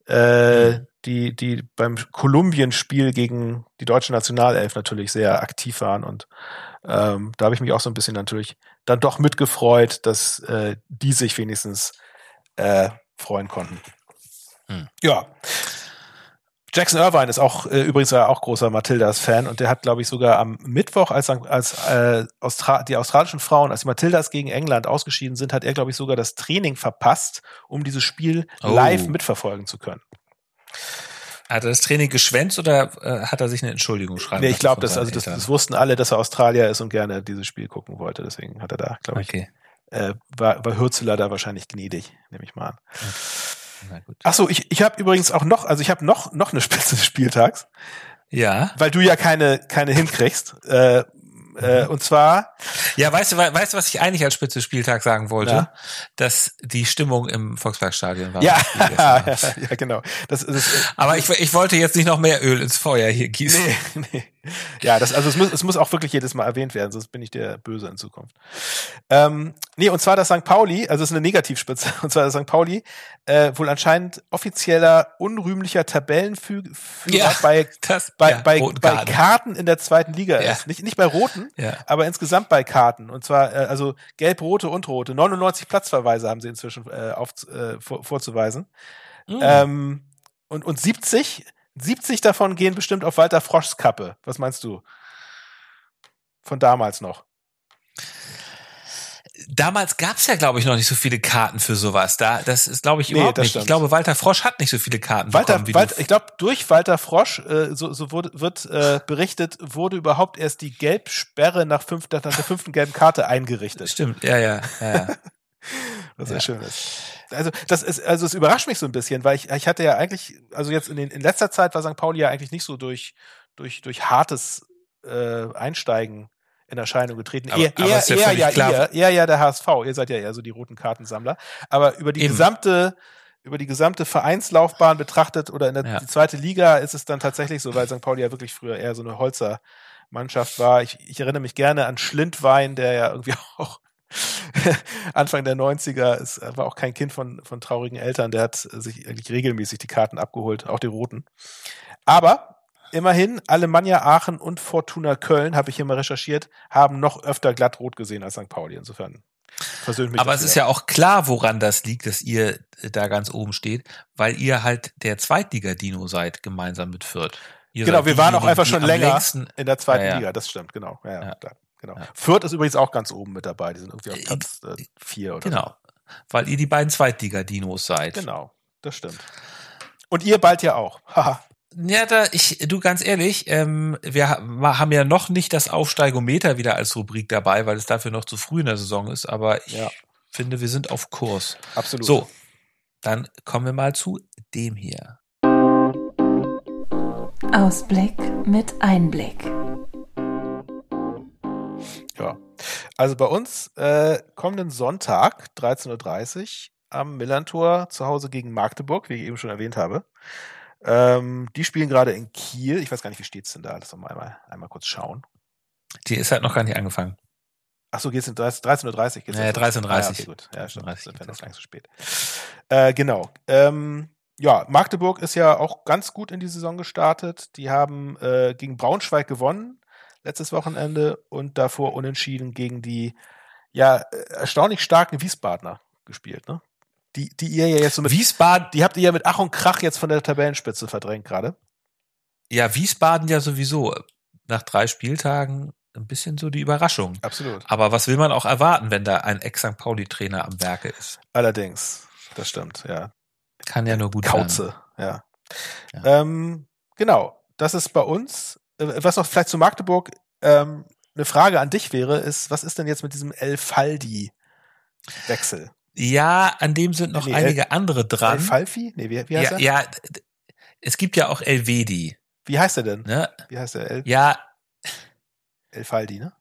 äh, die, die beim Kolumbien-Spiel gegen die deutsche Nationalelf natürlich sehr aktiv waren und ähm, da habe ich mich auch so ein bisschen natürlich dann doch mitgefreut, dass äh, die sich wenigstens äh, freuen konnten. Hm. Ja. Jackson Irvine ist auch äh, übrigens ja auch großer Matildas-Fan und der hat, glaube ich, sogar am Mittwoch, als, als äh, Austra die australischen Frauen, als die Matildas gegen England ausgeschieden sind, hat er, glaube ich, sogar das Training verpasst, um dieses Spiel Oh. live mitverfolgen zu können. Hat er das Training geschwänzt oder äh, hat er sich eine Entschuldigung schreiben Nee, ich glaube, das, also das, das wussten alle, dass er Australier ist und gerne dieses Spiel gucken wollte. Deswegen hat er da, glaube ich, Okay, äh, war, war Hürzeler da wahrscheinlich gnädig, nehme ich mal an. gut. Ach so, ich, ich habe übrigens auch noch, also ich habe noch noch eine Spitze des Spieltags, Ja. weil du ja keine keine hinkriegst. Äh, äh, und zwar Ja, weißt du, we- weißt du, was ich eigentlich als Spitze des Spieltags sagen wollte? Ja. Dass die Stimmung im Volksparkstadion war. ja, das Abend. ja genau. Das ist Aber ich, ich wollte jetzt nicht noch mehr Öl ins Feuer hier gießen. nee, nee. Ja, das also es muss es muss auch wirklich jedes Mal erwähnt werden, sonst bin ich der Böse in Zukunft. Ähm, nee, und zwar das St. Pauli, also es ist eine Negativspitze, und zwar das St. Pauli, äh, wohl anscheinend offizieller unrühmlicher Tabellenführer Ja, bei Das, bei, ja, bei, bei Karte. Karten in der zweiten Liga Ja. ist. Nicht, nicht bei roten, aber insgesamt bei Karten. Und zwar, äh, also gelb-rote und rote. 99 Platzverweise haben sie inzwischen äh, auf, äh, vor, vorzuweisen. Mhm. Ähm, und, und 70, 70 davon gehen bestimmt auf Walter Froschs Kappe. Was meinst du? Von damals noch. Damals gab's ja, glaube ich, noch nicht so viele Karten für sowas. Da, das ist, glaube ich, Nee, überhaupt das nicht. stimmt. Ich glaube, Walter Frosch hat nicht so viele Karten Walter, bekommen, Walter, ich glaube, durch Walter Frosch, äh, so, so wurde, wird äh, berichtet, wurde überhaupt erst die Gelbsperre nach, fünf, nach der fünften gelben Karte eingerichtet. Stimmt, ja, ja, ja. ja. Was sehr Ja. schön ist. Also das ist, also es überrascht mich so ein bisschen, weil ich, ich hatte ja eigentlich, also jetzt in, den, in letzter Zeit war St. Pauli ja eigentlich nicht so durch, durch, durch hartes äh, Einsteigen in Erscheinung getreten. Aber- eher, aber eher, ist ja eher, ja, klar. eher, eher ja der HSV. Ihr seid ja eher so die roten Kartensammler. Aber über die Eben. gesamte, über die gesamte Vereinslaufbahn betrachtet oder in der Ja. die zweite Liga ist es dann tatsächlich so, weil St. Pauli ja wirklich früher eher so eine Holzer-Mannschaft war. Ich, ich erinnere mich gerne an Schlindwein, der ja irgendwie auch Anfang der 90er ist, er war auch kein Kind von, von traurigen Eltern, der hat sich eigentlich regelmäßig die Karten abgeholt, auch die roten. Aber immerhin, Alemannia Aachen und Fortuna Köln, habe ich hier mal recherchiert, haben noch öfter glattrot gesehen als St. Pauli. Insofern versöhnt mich Aber es ist ja auch klar, woran das liegt, dass ihr da ganz oben steht, weil ihr halt der Zweitliga-Dino seid, gemeinsam mit Fürth. Ihr Genau, wir waren auch einfach schon länger längsten- in der zweiten Ja, ja. Liga, das stimmt, genau. Ja, ja, Ja. klar, genau. Ja. Fürth ist übrigens auch ganz oben mit dabei, die sind irgendwie auf Äh, Platz äh, vier oder Genau, weil ihr die beiden Zweitliga-Dinos seid. so. Genau, das stimmt. Und ihr bald ja auch. Haha. Ja, da ich, du ganz ehrlich, ähm, wir ha- haben ja noch nicht das Aufsteigometer wieder als Rubrik dabei, weil es dafür noch zu früh in der Saison ist, aber ich Ja. finde, wir sind auf Kurs. Absolut. So, dann kommen wir mal zu dem hier. Ausblick mit Einblick. Also bei uns äh, kommenden Sonntag, 13.30 Uhr, am Millantor zu Hause gegen Magdeburg, wie ich eben schon erwähnt habe. Ähm, die spielen gerade in Kiel. Ich weiß gar nicht, wie steht's denn da? Lass uns mal einmal, einmal kurz schauen. Die ist halt noch gar nicht angefangen. Ach so, geht's in 13.30 Uhr? Geht's ja, 13.30 Uhr. Ah, ja, okay, gut. Ja, stimmt. Das wäre noch gar nicht so spät. Äh, genau. Ähm, ja, Magdeburg ist ja auch ganz gut in die Saison gestartet. Die haben äh, gegen Braunschweig gewonnen letztes Wochenende und davor unentschieden gegen die ja erstaunlich starken Wiesbadener gespielt, ne? Die, die ihr ja jetzt so mit Wiesbaden, die habt ihr ja mit Ach und Krach jetzt von der Tabellenspitze verdrängt gerade. Ja, Wiesbaden ja sowieso nach drei Spieltagen ein bisschen so die Überraschung. Absolut. Aber was will man auch erwarten, wenn da ein Ex-St. Pauli-Trainer am Werke ist? Allerdings, das stimmt, ja. Kann ja nur gut Kauze, ja. ja. Ähm, genau, das ist bei uns. Äh, was noch vielleicht zu Magdeburg ähm, eine Frage an dich wäre, ist, was ist denn jetzt mit diesem El Faldi-Wechsel? Ja, an dem sind noch nee, einige El, andere dran. El Falfi? Nee, wie, wie heißt ja, er? Ja, es gibt ja auch Elvedi. Wie heißt er denn? Ne? Wie heißt er? El ja. El Faldi, ne?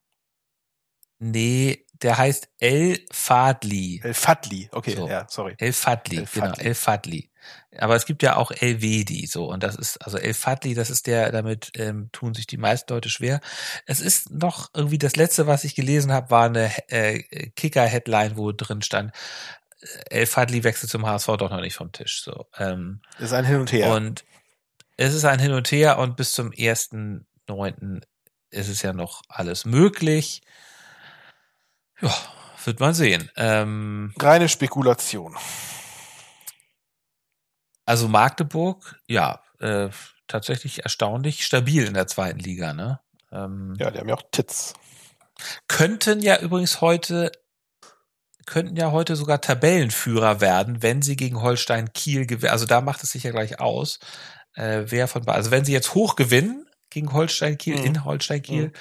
Nee, der heißt El Fadli. El Fadli, okay, so. ja, sorry. El Fadli, El genau, El Fadli. Aber es gibt ja auch El Vedi, so, und das ist, also El Fadli, das ist der, damit ähm, tun sich die meisten Leute schwer. Es ist noch irgendwie das letzte, was ich gelesen habe, war eine äh, Kicker-Headline, wo drin stand, äh, El Fadli wechselt zum HSV doch noch nicht vom Tisch, so. Ähm, das ist ein Hin und Her. Und es ist ein Hin und Her und bis zum ersten Neunten ist es ja noch alles möglich. Ja, wird man sehen. Ähm, Reine Spekulation. Also Magdeburg, ja, äh, tatsächlich erstaunlich stabil in der zweiten Liga, ne? Ähm, ja, die haben ja auch Tits. Könnten ja übrigens heute, könnten ja heute sogar Tabellenführer werden, wenn sie gegen Holstein Kiel gewinnen. Also da macht es sich ja gleich aus, äh, wer von, also wenn sie jetzt hoch gewinnen gegen Holstein Kiel, mhm. in Holstein Kiel, mhm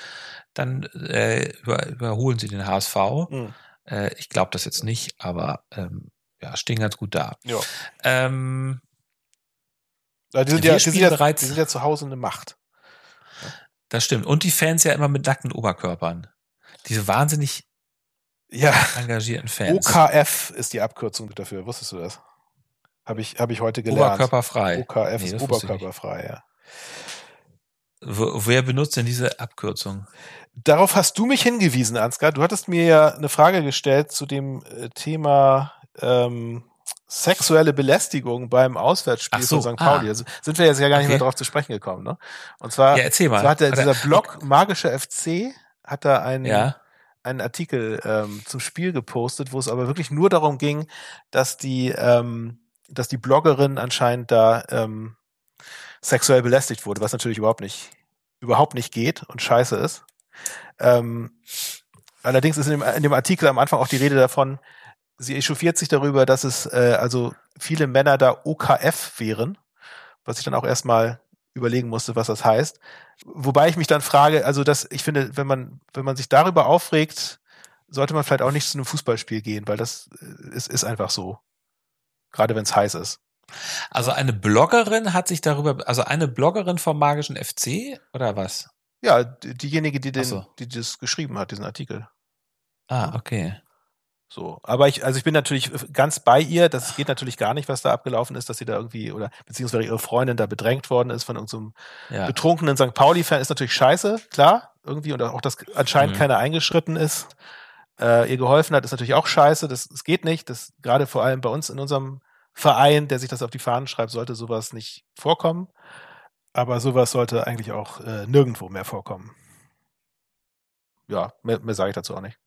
dann äh, über, überholen sie den HSV. Mhm. Äh, ich glaube das jetzt nicht, aber ähm, ja, stehen ganz gut da. Ja. Ähm, die, sind ja, die, sind ja, bereits, die sind ja zu Hause eine Macht. Das stimmt. Und die Fans ja immer mit nackten Oberkörpern. Diese wahnsinnig ja. engagierten Fans. OKF ist die Abkürzung dafür. Wusstest du das? Habe ich, hab ich heute gelernt. Oberkörperfrei. OKF nee, ist oberkörperfrei, ja. Wer benutzt denn diese Abkürzung? Darauf hast du mich hingewiesen, Ansgar. Du hattest mir ja eine Frage gestellt zu dem äh, Thema ähm, sexuelle Belästigung beim Auswärtsspiel so, von St. Pauli. Ah. Also sind wir jetzt ja gar nicht okay. mehr darauf zu sprechen gekommen. Ne? Und zwar, ja, erzähl mal. zwar hat der, dieser Blog Magische FC hat da einen, ja. einen Artikel ähm, zum Spiel gepostet, wo es aber wirklich nur darum ging, dass die, ähm, dass die Bloggerin anscheinend da ähm, sexuell belästigt wurde, was natürlich überhaupt nicht, überhaupt nicht geht und scheiße ist. Ähm, allerdings ist in dem, in dem Artikel am Anfang auch die Rede davon, sie echauffiert sich darüber, dass es äh, also viele Männer da OKF wären, was ich dann auch erstmal überlegen musste, was das heißt. Wobei ich mich dann frage, also dass ich finde, wenn man wenn man sich darüber aufregt, sollte man vielleicht auch nicht zu einem Fußballspiel gehen, weil das äh, ist, ist einfach so. Gerade wenn es heiß ist. Also eine Bloggerin hat sich darüber, also eine Bloggerin vom magischen FC oder was? Ja, diejenige, die den, so. die das geschrieben hat, diesen Artikel. Ah, okay. So, aber ich, also ich bin natürlich ganz bei ihr. Das geht natürlich gar nicht, was da abgelaufen ist, dass sie da irgendwie oder beziehungsweise ihre Freundin da bedrängt worden ist von irgendeinem ja. betrunkenen St. Pauli-Fan, ist natürlich scheiße, klar, irgendwie und auch, dass anscheinend mhm. keiner eingeschritten ist, äh, ihr geholfen hat, ist natürlich auch scheiße. Das, das geht nicht. Das gerade vor allem bei uns in unserem Verein, der sich das auf die Fahnen schreibt, sollte sowas nicht vorkommen. Aber sowas sollte eigentlich auch äh, nirgendwo mehr vorkommen. Ja, mehr, mehr sage ich dazu auch nicht.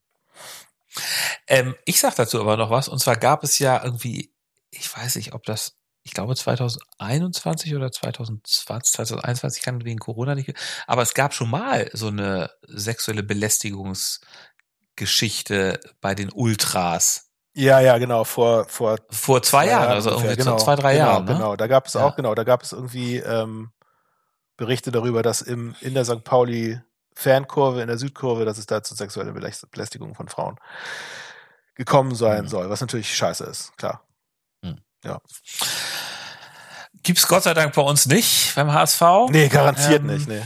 Ähm, ich sag dazu aber noch was. Und zwar gab es ja irgendwie, ich weiß nicht, ob das, ich glaube 2021 oder 2020, 2021 kann wegen Corona nicht, aber es gab schon mal so eine sexuelle Belästigungsgeschichte bei den Ultras. Ja, ja, genau, vor vor vor zwei, zwei Jahren, also irgendwie genau, zwei, drei genau, Jahren. Ne? Genau, da gab es auch, genau, da gab es irgendwie ähm, Berichte darüber, dass im in der St. Pauli Fankurve, in der Südkurve, dass es da zu sexueller Belästigung von Frauen gekommen sein mhm. soll, was natürlich scheiße ist, klar. Mhm. Ja. Gibt's Gott sei Dank bei uns nicht beim HSV. Nee, garantiert ähm, nicht, nee.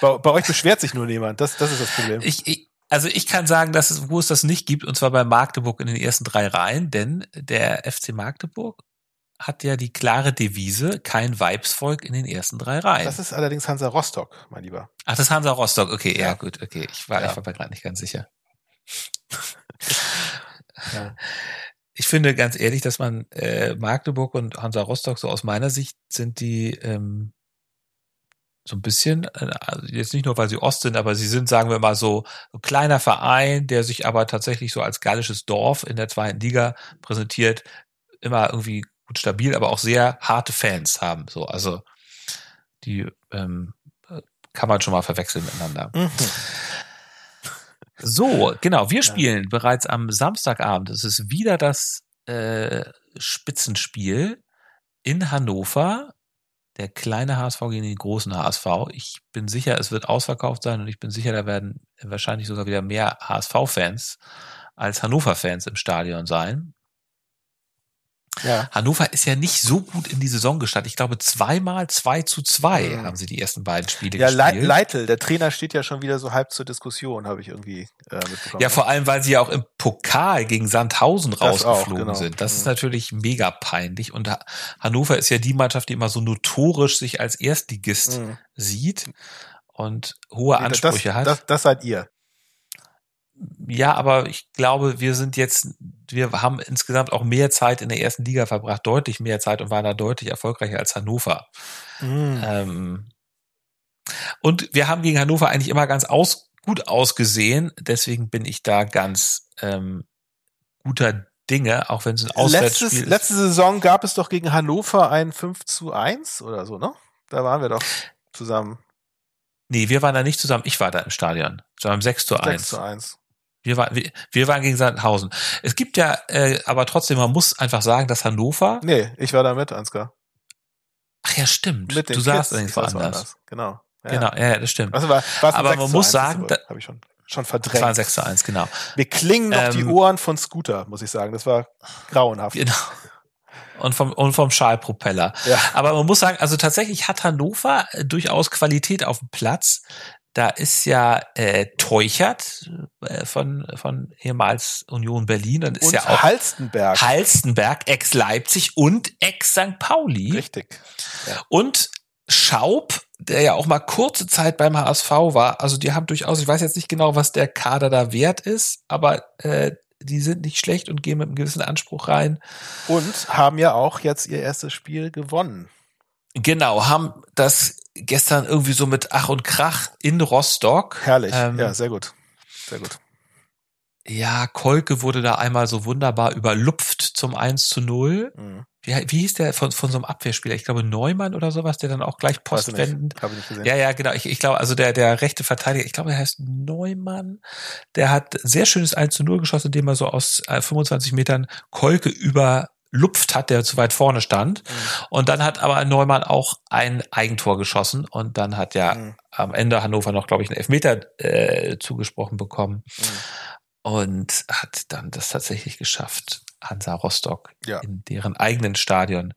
Bei, bei, euch beschwert sich nur niemand, das, das ist das Problem. Ich, ich, also ich kann sagen, dass es, wo es das nicht gibt, und zwar bei Magdeburg in den ersten drei Reihen, denn der FC Magdeburg hat ja die klare Devise, kein Weibsvolk in den ersten drei Reihen. Das ist allerdings Hansa Rostock, mein Lieber. Ach, das ist Hansa Rostock, okay, ja, ja gut, okay. Ich war, ja. ich war mir gerade nicht ganz sicher. ja. Ich finde ganz ehrlich, dass man äh, Magdeburg und Hansa Rostock so aus meiner Sicht sind die ähm, so ein bisschen, also jetzt nicht nur, weil sie Ost sind, aber sie sind, sagen wir mal, so ein kleiner Verein, der sich aber tatsächlich so als gallisches Dorf in der zweiten Liga präsentiert, immer irgendwie gut stabil, aber auch sehr harte Fans haben. So, also die ähm, kann man schon mal verwechseln miteinander. Mhm. So, genau, wir spielen ja. bereits am Samstagabend. Es ist wieder das äh, Spitzenspiel in Hannover der kleine HSV gegen den großen HSV. Ich bin sicher, es wird ausverkauft sein und ich bin sicher, da werden wahrscheinlich sogar wieder mehr HSV-Fans als Hannover-Fans im Stadion sein. Ja. Hannover ist ja nicht so gut in die Saison gestartet. Ich glaube, zweimal zwei zu zwei mhm. haben sie die ersten beiden Spiele ja, gespielt. Ja, Leitl, der Trainer steht ja schon wieder so halb zur Diskussion, habe ich irgendwie äh, mitbekommen. Ja, vor allem, weil sie ja auch im Pokal gegen Sandhausen das rausgeflogen auch, genau. sind. Das mhm. ist natürlich mega peinlich. Und Hannover ist ja die Mannschaft, die immer so notorisch sich als Erstligist mhm. sieht und hohe nee, Ansprüche das, hat. Das, das seid ihr. Ja, aber ich glaube, wir sind jetzt, wir haben insgesamt auch mehr Zeit in der ersten Liga verbracht, deutlich mehr Zeit und waren da deutlich erfolgreicher als Hannover. Mhm. Ähm, und wir haben gegen Hannover eigentlich immer ganz aus, gut ausgesehen, deswegen bin ich da ganz ähm, guter Dinge, auch wenn es ein Auswärtsspiel Letztes, ist. Letzte Saison gab es doch gegen Hannover ein 5 zu 1 oder so, ne? Da waren wir doch zusammen. Nee, wir waren da nicht zusammen. Ich war da im Stadion. Zusammen 6 zu 1. 6 zu 1. Wir, waren, wir, wir waren gegen Sandhausen. Es gibt ja, äh, aber trotzdem, man muss einfach sagen, dass Hannover. Nee, ich war da mit, Ansgar. Ach ja, stimmt. Mit du saßt eigentlich woanders. woanders. Genau. Ja. Genau, ja, das stimmt. Also war, aber man muss sagen, da habe ich schon schon verdrängt. Das war ein 6 zu 1, genau. Wir klingen noch ähm, die Ohren von Scooter, muss ich sagen. Das war grauenhaft. Genau. Und vom, und vom Schalpropeller. Ja. Aber man muss sagen, also tatsächlich hat Hannover durchaus Qualität auf dem Platz. Da ist ja äh, Teuchert äh, von, von ehemals Union Berlin. Dann ist und ja auch Halstenberg. Halstenberg, ex-Leipzig und ex-St. Pauli. Richtig. Ja. Und Schaub, der ja auch mal kurze Zeit beim HSV war. Also die haben durchaus, ich weiß jetzt nicht genau, was der Kader da wert ist, aber äh, die sind nicht schlecht und gehen mit einem gewissen Anspruch rein. Und haben ja auch jetzt ihr erstes Spiel gewonnen. Genau, haben das gestern irgendwie so mit Ach und Krach in Rostock. Herrlich, ähm, ja, sehr gut. Sehr gut. Ja, Kolke wurde da einmal so wunderbar überlupft zum 1 zu 0. Mhm. Wie, wie hieß der von, von so einem Abwehrspieler? Ich glaube Neumann oder sowas, der dann auch gleich postwendend. Habe ich nicht gesehen. Ja, ja, genau. Ich, ich glaube, also der, der rechte Verteidiger, ich glaube, er heißt Neumann. Der hat sehr schönes 1 zu 0 geschossen, indem er so aus 25 äh, Metern Kolke über lupft hat, der zu weit vorne stand. Mhm. Und dann hat aber Neumann auch ein Eigentor geschossen und dann hat ja mhm. am Ende Hannover noch, glaube ich, einen Elfmeter äh, zugesprochen bekommen mhm. und hat dann das tatsächlich geschafft, Hansa Rostock ja. in deren eigenen Stadion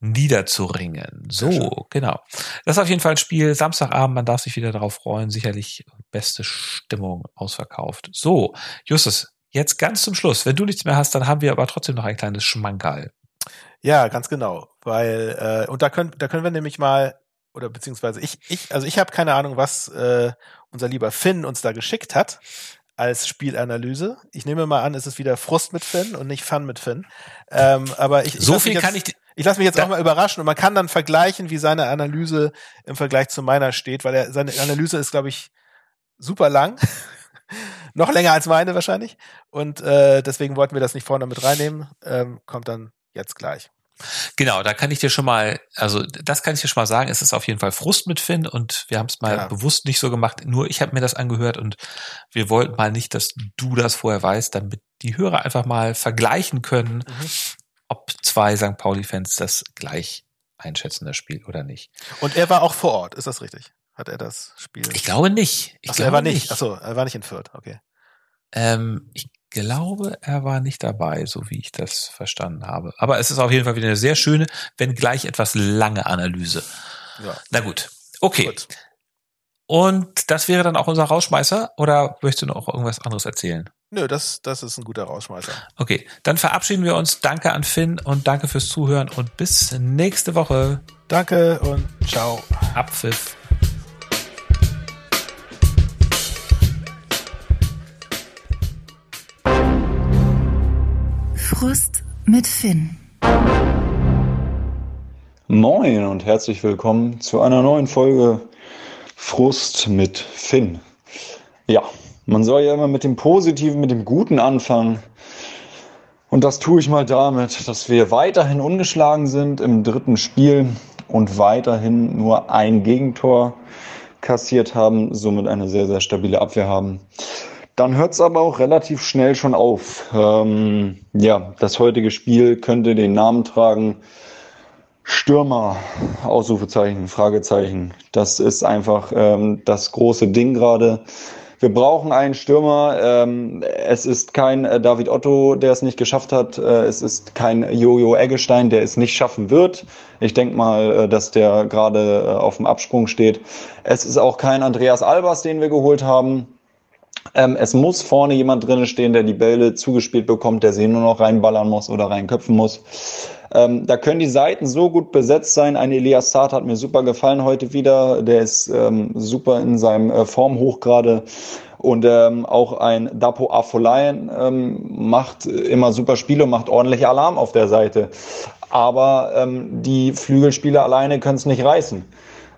niederzuringen. So, genau. Das ist auf jeden Fall ein Spiel. Samstagabend, man darf sich wieder darauf freuen. Sicherlich beste Stimmung ausverkauft. So, Justus, Jetzt ganz zum Schluss, wenn du nichts mehr hast, dann haben wir aber trotzdem noch ein kleines Schmankerl. Ja, ganz genau, weil äh, und da können da können wir nämlich mal oder beziehungsweise ich ich also ich habe keine Ahnung, was äh, unser lieber Finn uns da geschickt hat als Spielanalyse. Ich nehme mal an, es ist wieder Frust mit Finn und nicht Fun mit Finn. Ähm, aber ich, ich so viel jetzt, kann ich ich lasse mich jetzt auch mal überraschen und man kann dann vergleichen, wie seine Analyse im Vergleich zu meiner steht, weil er, seine Analyse ist, glaube ich, super lang. noch länger als meine wahrscheinlich. Und äh, deswegen wollten wir das nicht vorne mit reinnehmen. Ähm, kommt dann jetzt gleich. Genau, da kann ich dir schon mal, also das kann ich dir schon mal sagen, es ist auf jeden Fall Frust mit Finn und wir haben es mal ja. bewusst nicht so gemacht. Nur ich habe mir das angehört und wir wollten mal nicht, dass du das vorher weißt, damit die Hörer einfach mal vergleichen können, mhm. ob zwei St. Pauli-Fans das gleich einschätzen, das Spiel oder nicht. Und er war auch vor Ort, ist das richtig? Hat er das Spiel? Ich glaube nicht. Ich Achso, glaube er war nicht. nicht. Achso, er war nicht in Fürth, okay. Ähm, ich glaube, er war nicht dabei, so wie ich das verstanden habe. Aber es ist auf jeden Fall wieder eine sehr schöne, wenn gleich etwas lange Analyse. Ja. Na gut. Okay. Gut. Und das wäre dann auch unser Rausschmeißer oder möchtest du noch irgendwas anderes erzählen? Nö, das, das ist ein guter Rausschmeißer. Okay, dann verabschieden wir uns. Danke an Finn und danke fürs Zuhören und bis nächste Woche. Danke und ciao. Abpfiff. Frust mit Finn. Moin und herzlich willkommen zu einer neuen Folge Frust mit Finn. Ja, man soll ja immer mit dem Positiven, mit dem Guten anfangen. Und das tue ich mal damit, dass wir weiterhin ungeschlagen sind im dritten Spiel und weiterhin nur ein Gegentor kassiert haben, somit eine sehr, sehr stabile Abwehr haben. Dann hört es aber auch relativ schnell schon auf. Ähm, ja, das heutige Spiel könnte den Namen tragen Stürmer, Ausrufezeichen, Fragezeichen. Das ist einfach ähm, das große Ding gerade. Wir brauchen einen Stürmer. Ähm, es ist kein äh, David Otto, der es nicht geschafft hat. Äh, es ist kein Jojo Eggestein, der es nicht schaffen wird. Ich denke mal, äh, dass der gerade äh, auf dem Absprung steht. Es ist auch kein Andreas Albers, den wir geholt haben. Ähm, es muss vorne jemand drinnen stehen, der die Bälle zugespielt bekommt, der sie nur noch reinballern muss oder reinköpfen muss. Ähm, da können die Seiten so gut besetzt sein. Ein Elias Saad hat mir super gefallen heute wieder. Der ist ähm, super in seinem äh, Formhoch gerade. Und ähm, auch ein Dapo Afolayan ähm, macht immer super Spiele und macht ordentlich Alarm auf der Seite. Aber ähm, die Flügelspieler alleine können es nicht reißen.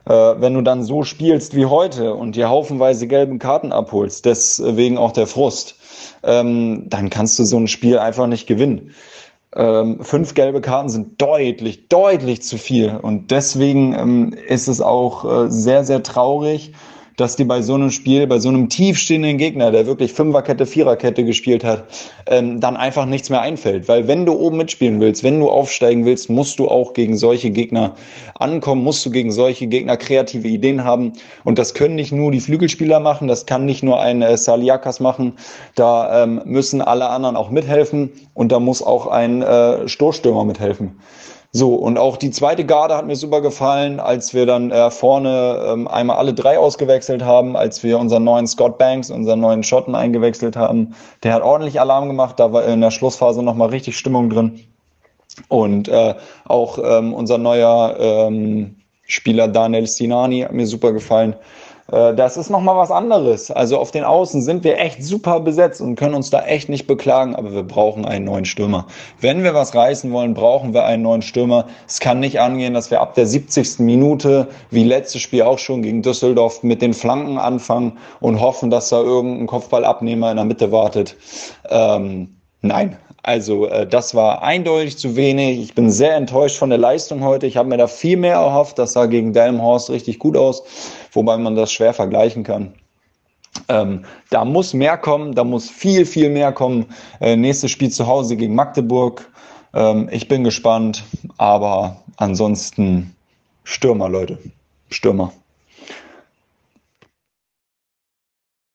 Äh, wenn du dann so spielst wie heute und dir haufenweise gelben Karten abholst, deswegen auch der Frust, ähm, dann kannst du so ein Spiel einfach nicht gewinnen. Ähm, fünf gelbe Karten sind deutlich, deutlich zu viel. Und deswegen ähm, ist es auch äh, sehr, sehr traurig, dass die bei so einem Spiel, bei so einem tiefstehenden Gegner, der wirklich Fünferkette, Viererkette gespielt hat, ähm, dann einfach nichts mehr einfällt. Weil wenn du oben mitspielen willst, wenn du aufsteigen willst, musst du auch gegen solche Gegner ankommen, musst du gegen solche Gegner kreative Ideen haben. Und das können nicht nur die Flügelspieler machen, das kann nicht nur ein äh, Saliakas machen. Da ähm, müssen alle anderen auch mithelfen und da muss auch ein äh, Stoßstürmer mithelfen. So, und auch die zweite Garde hat mir super gefallen, als wir dann äh, vorne ähm, einmal alle drei ausgewechselt haben, als wir unseren neuen Scott Banks, unseren neuen Schotten eingewechselt haben. Der hat ordentlich Alarm gemacht, da war in der Schlussphase nochmal richtig Stimmung drin. Und äh, auch ähm, unser neuer ähm, Spieler Daniel Sinani hat mir super gefallen. Äh, das ist nochmal was anderes. Also auf den Außen sind wir echt super besetzt und können uns da echt nicht beklagen, aber wir brauchen einen neuen Stürmer. Wenn wir was reißen wollen, brauchen wir einen neuen Stürmer. Es kann nicht angehen, dass wir ab der 70. Minute, wie letztes Spiel auch schon gegen Düsseldorf, mit den Flanken anfangen und hoffen, dass da irgendein Kopfballabnehmer in der Mitte wartet. Ähm, nein, also äh, das war eindeutig zu wenig. Ich bin sehr enttäuscht von der Leistung heute. Ich habe mir da viel mehr erhofft. Das sah gegen Delmhorst richtig gut aus, wobei man das schwer vergleichen kann. Ähm, da muss mehr kommen, da muss viel, viel mehr kommen. Äh, nächstes Spiel zu Hause gegen Magdeburg. Ähm, ich bin gespannt, aber ansonsten Stürmer, Leute. Stürmer.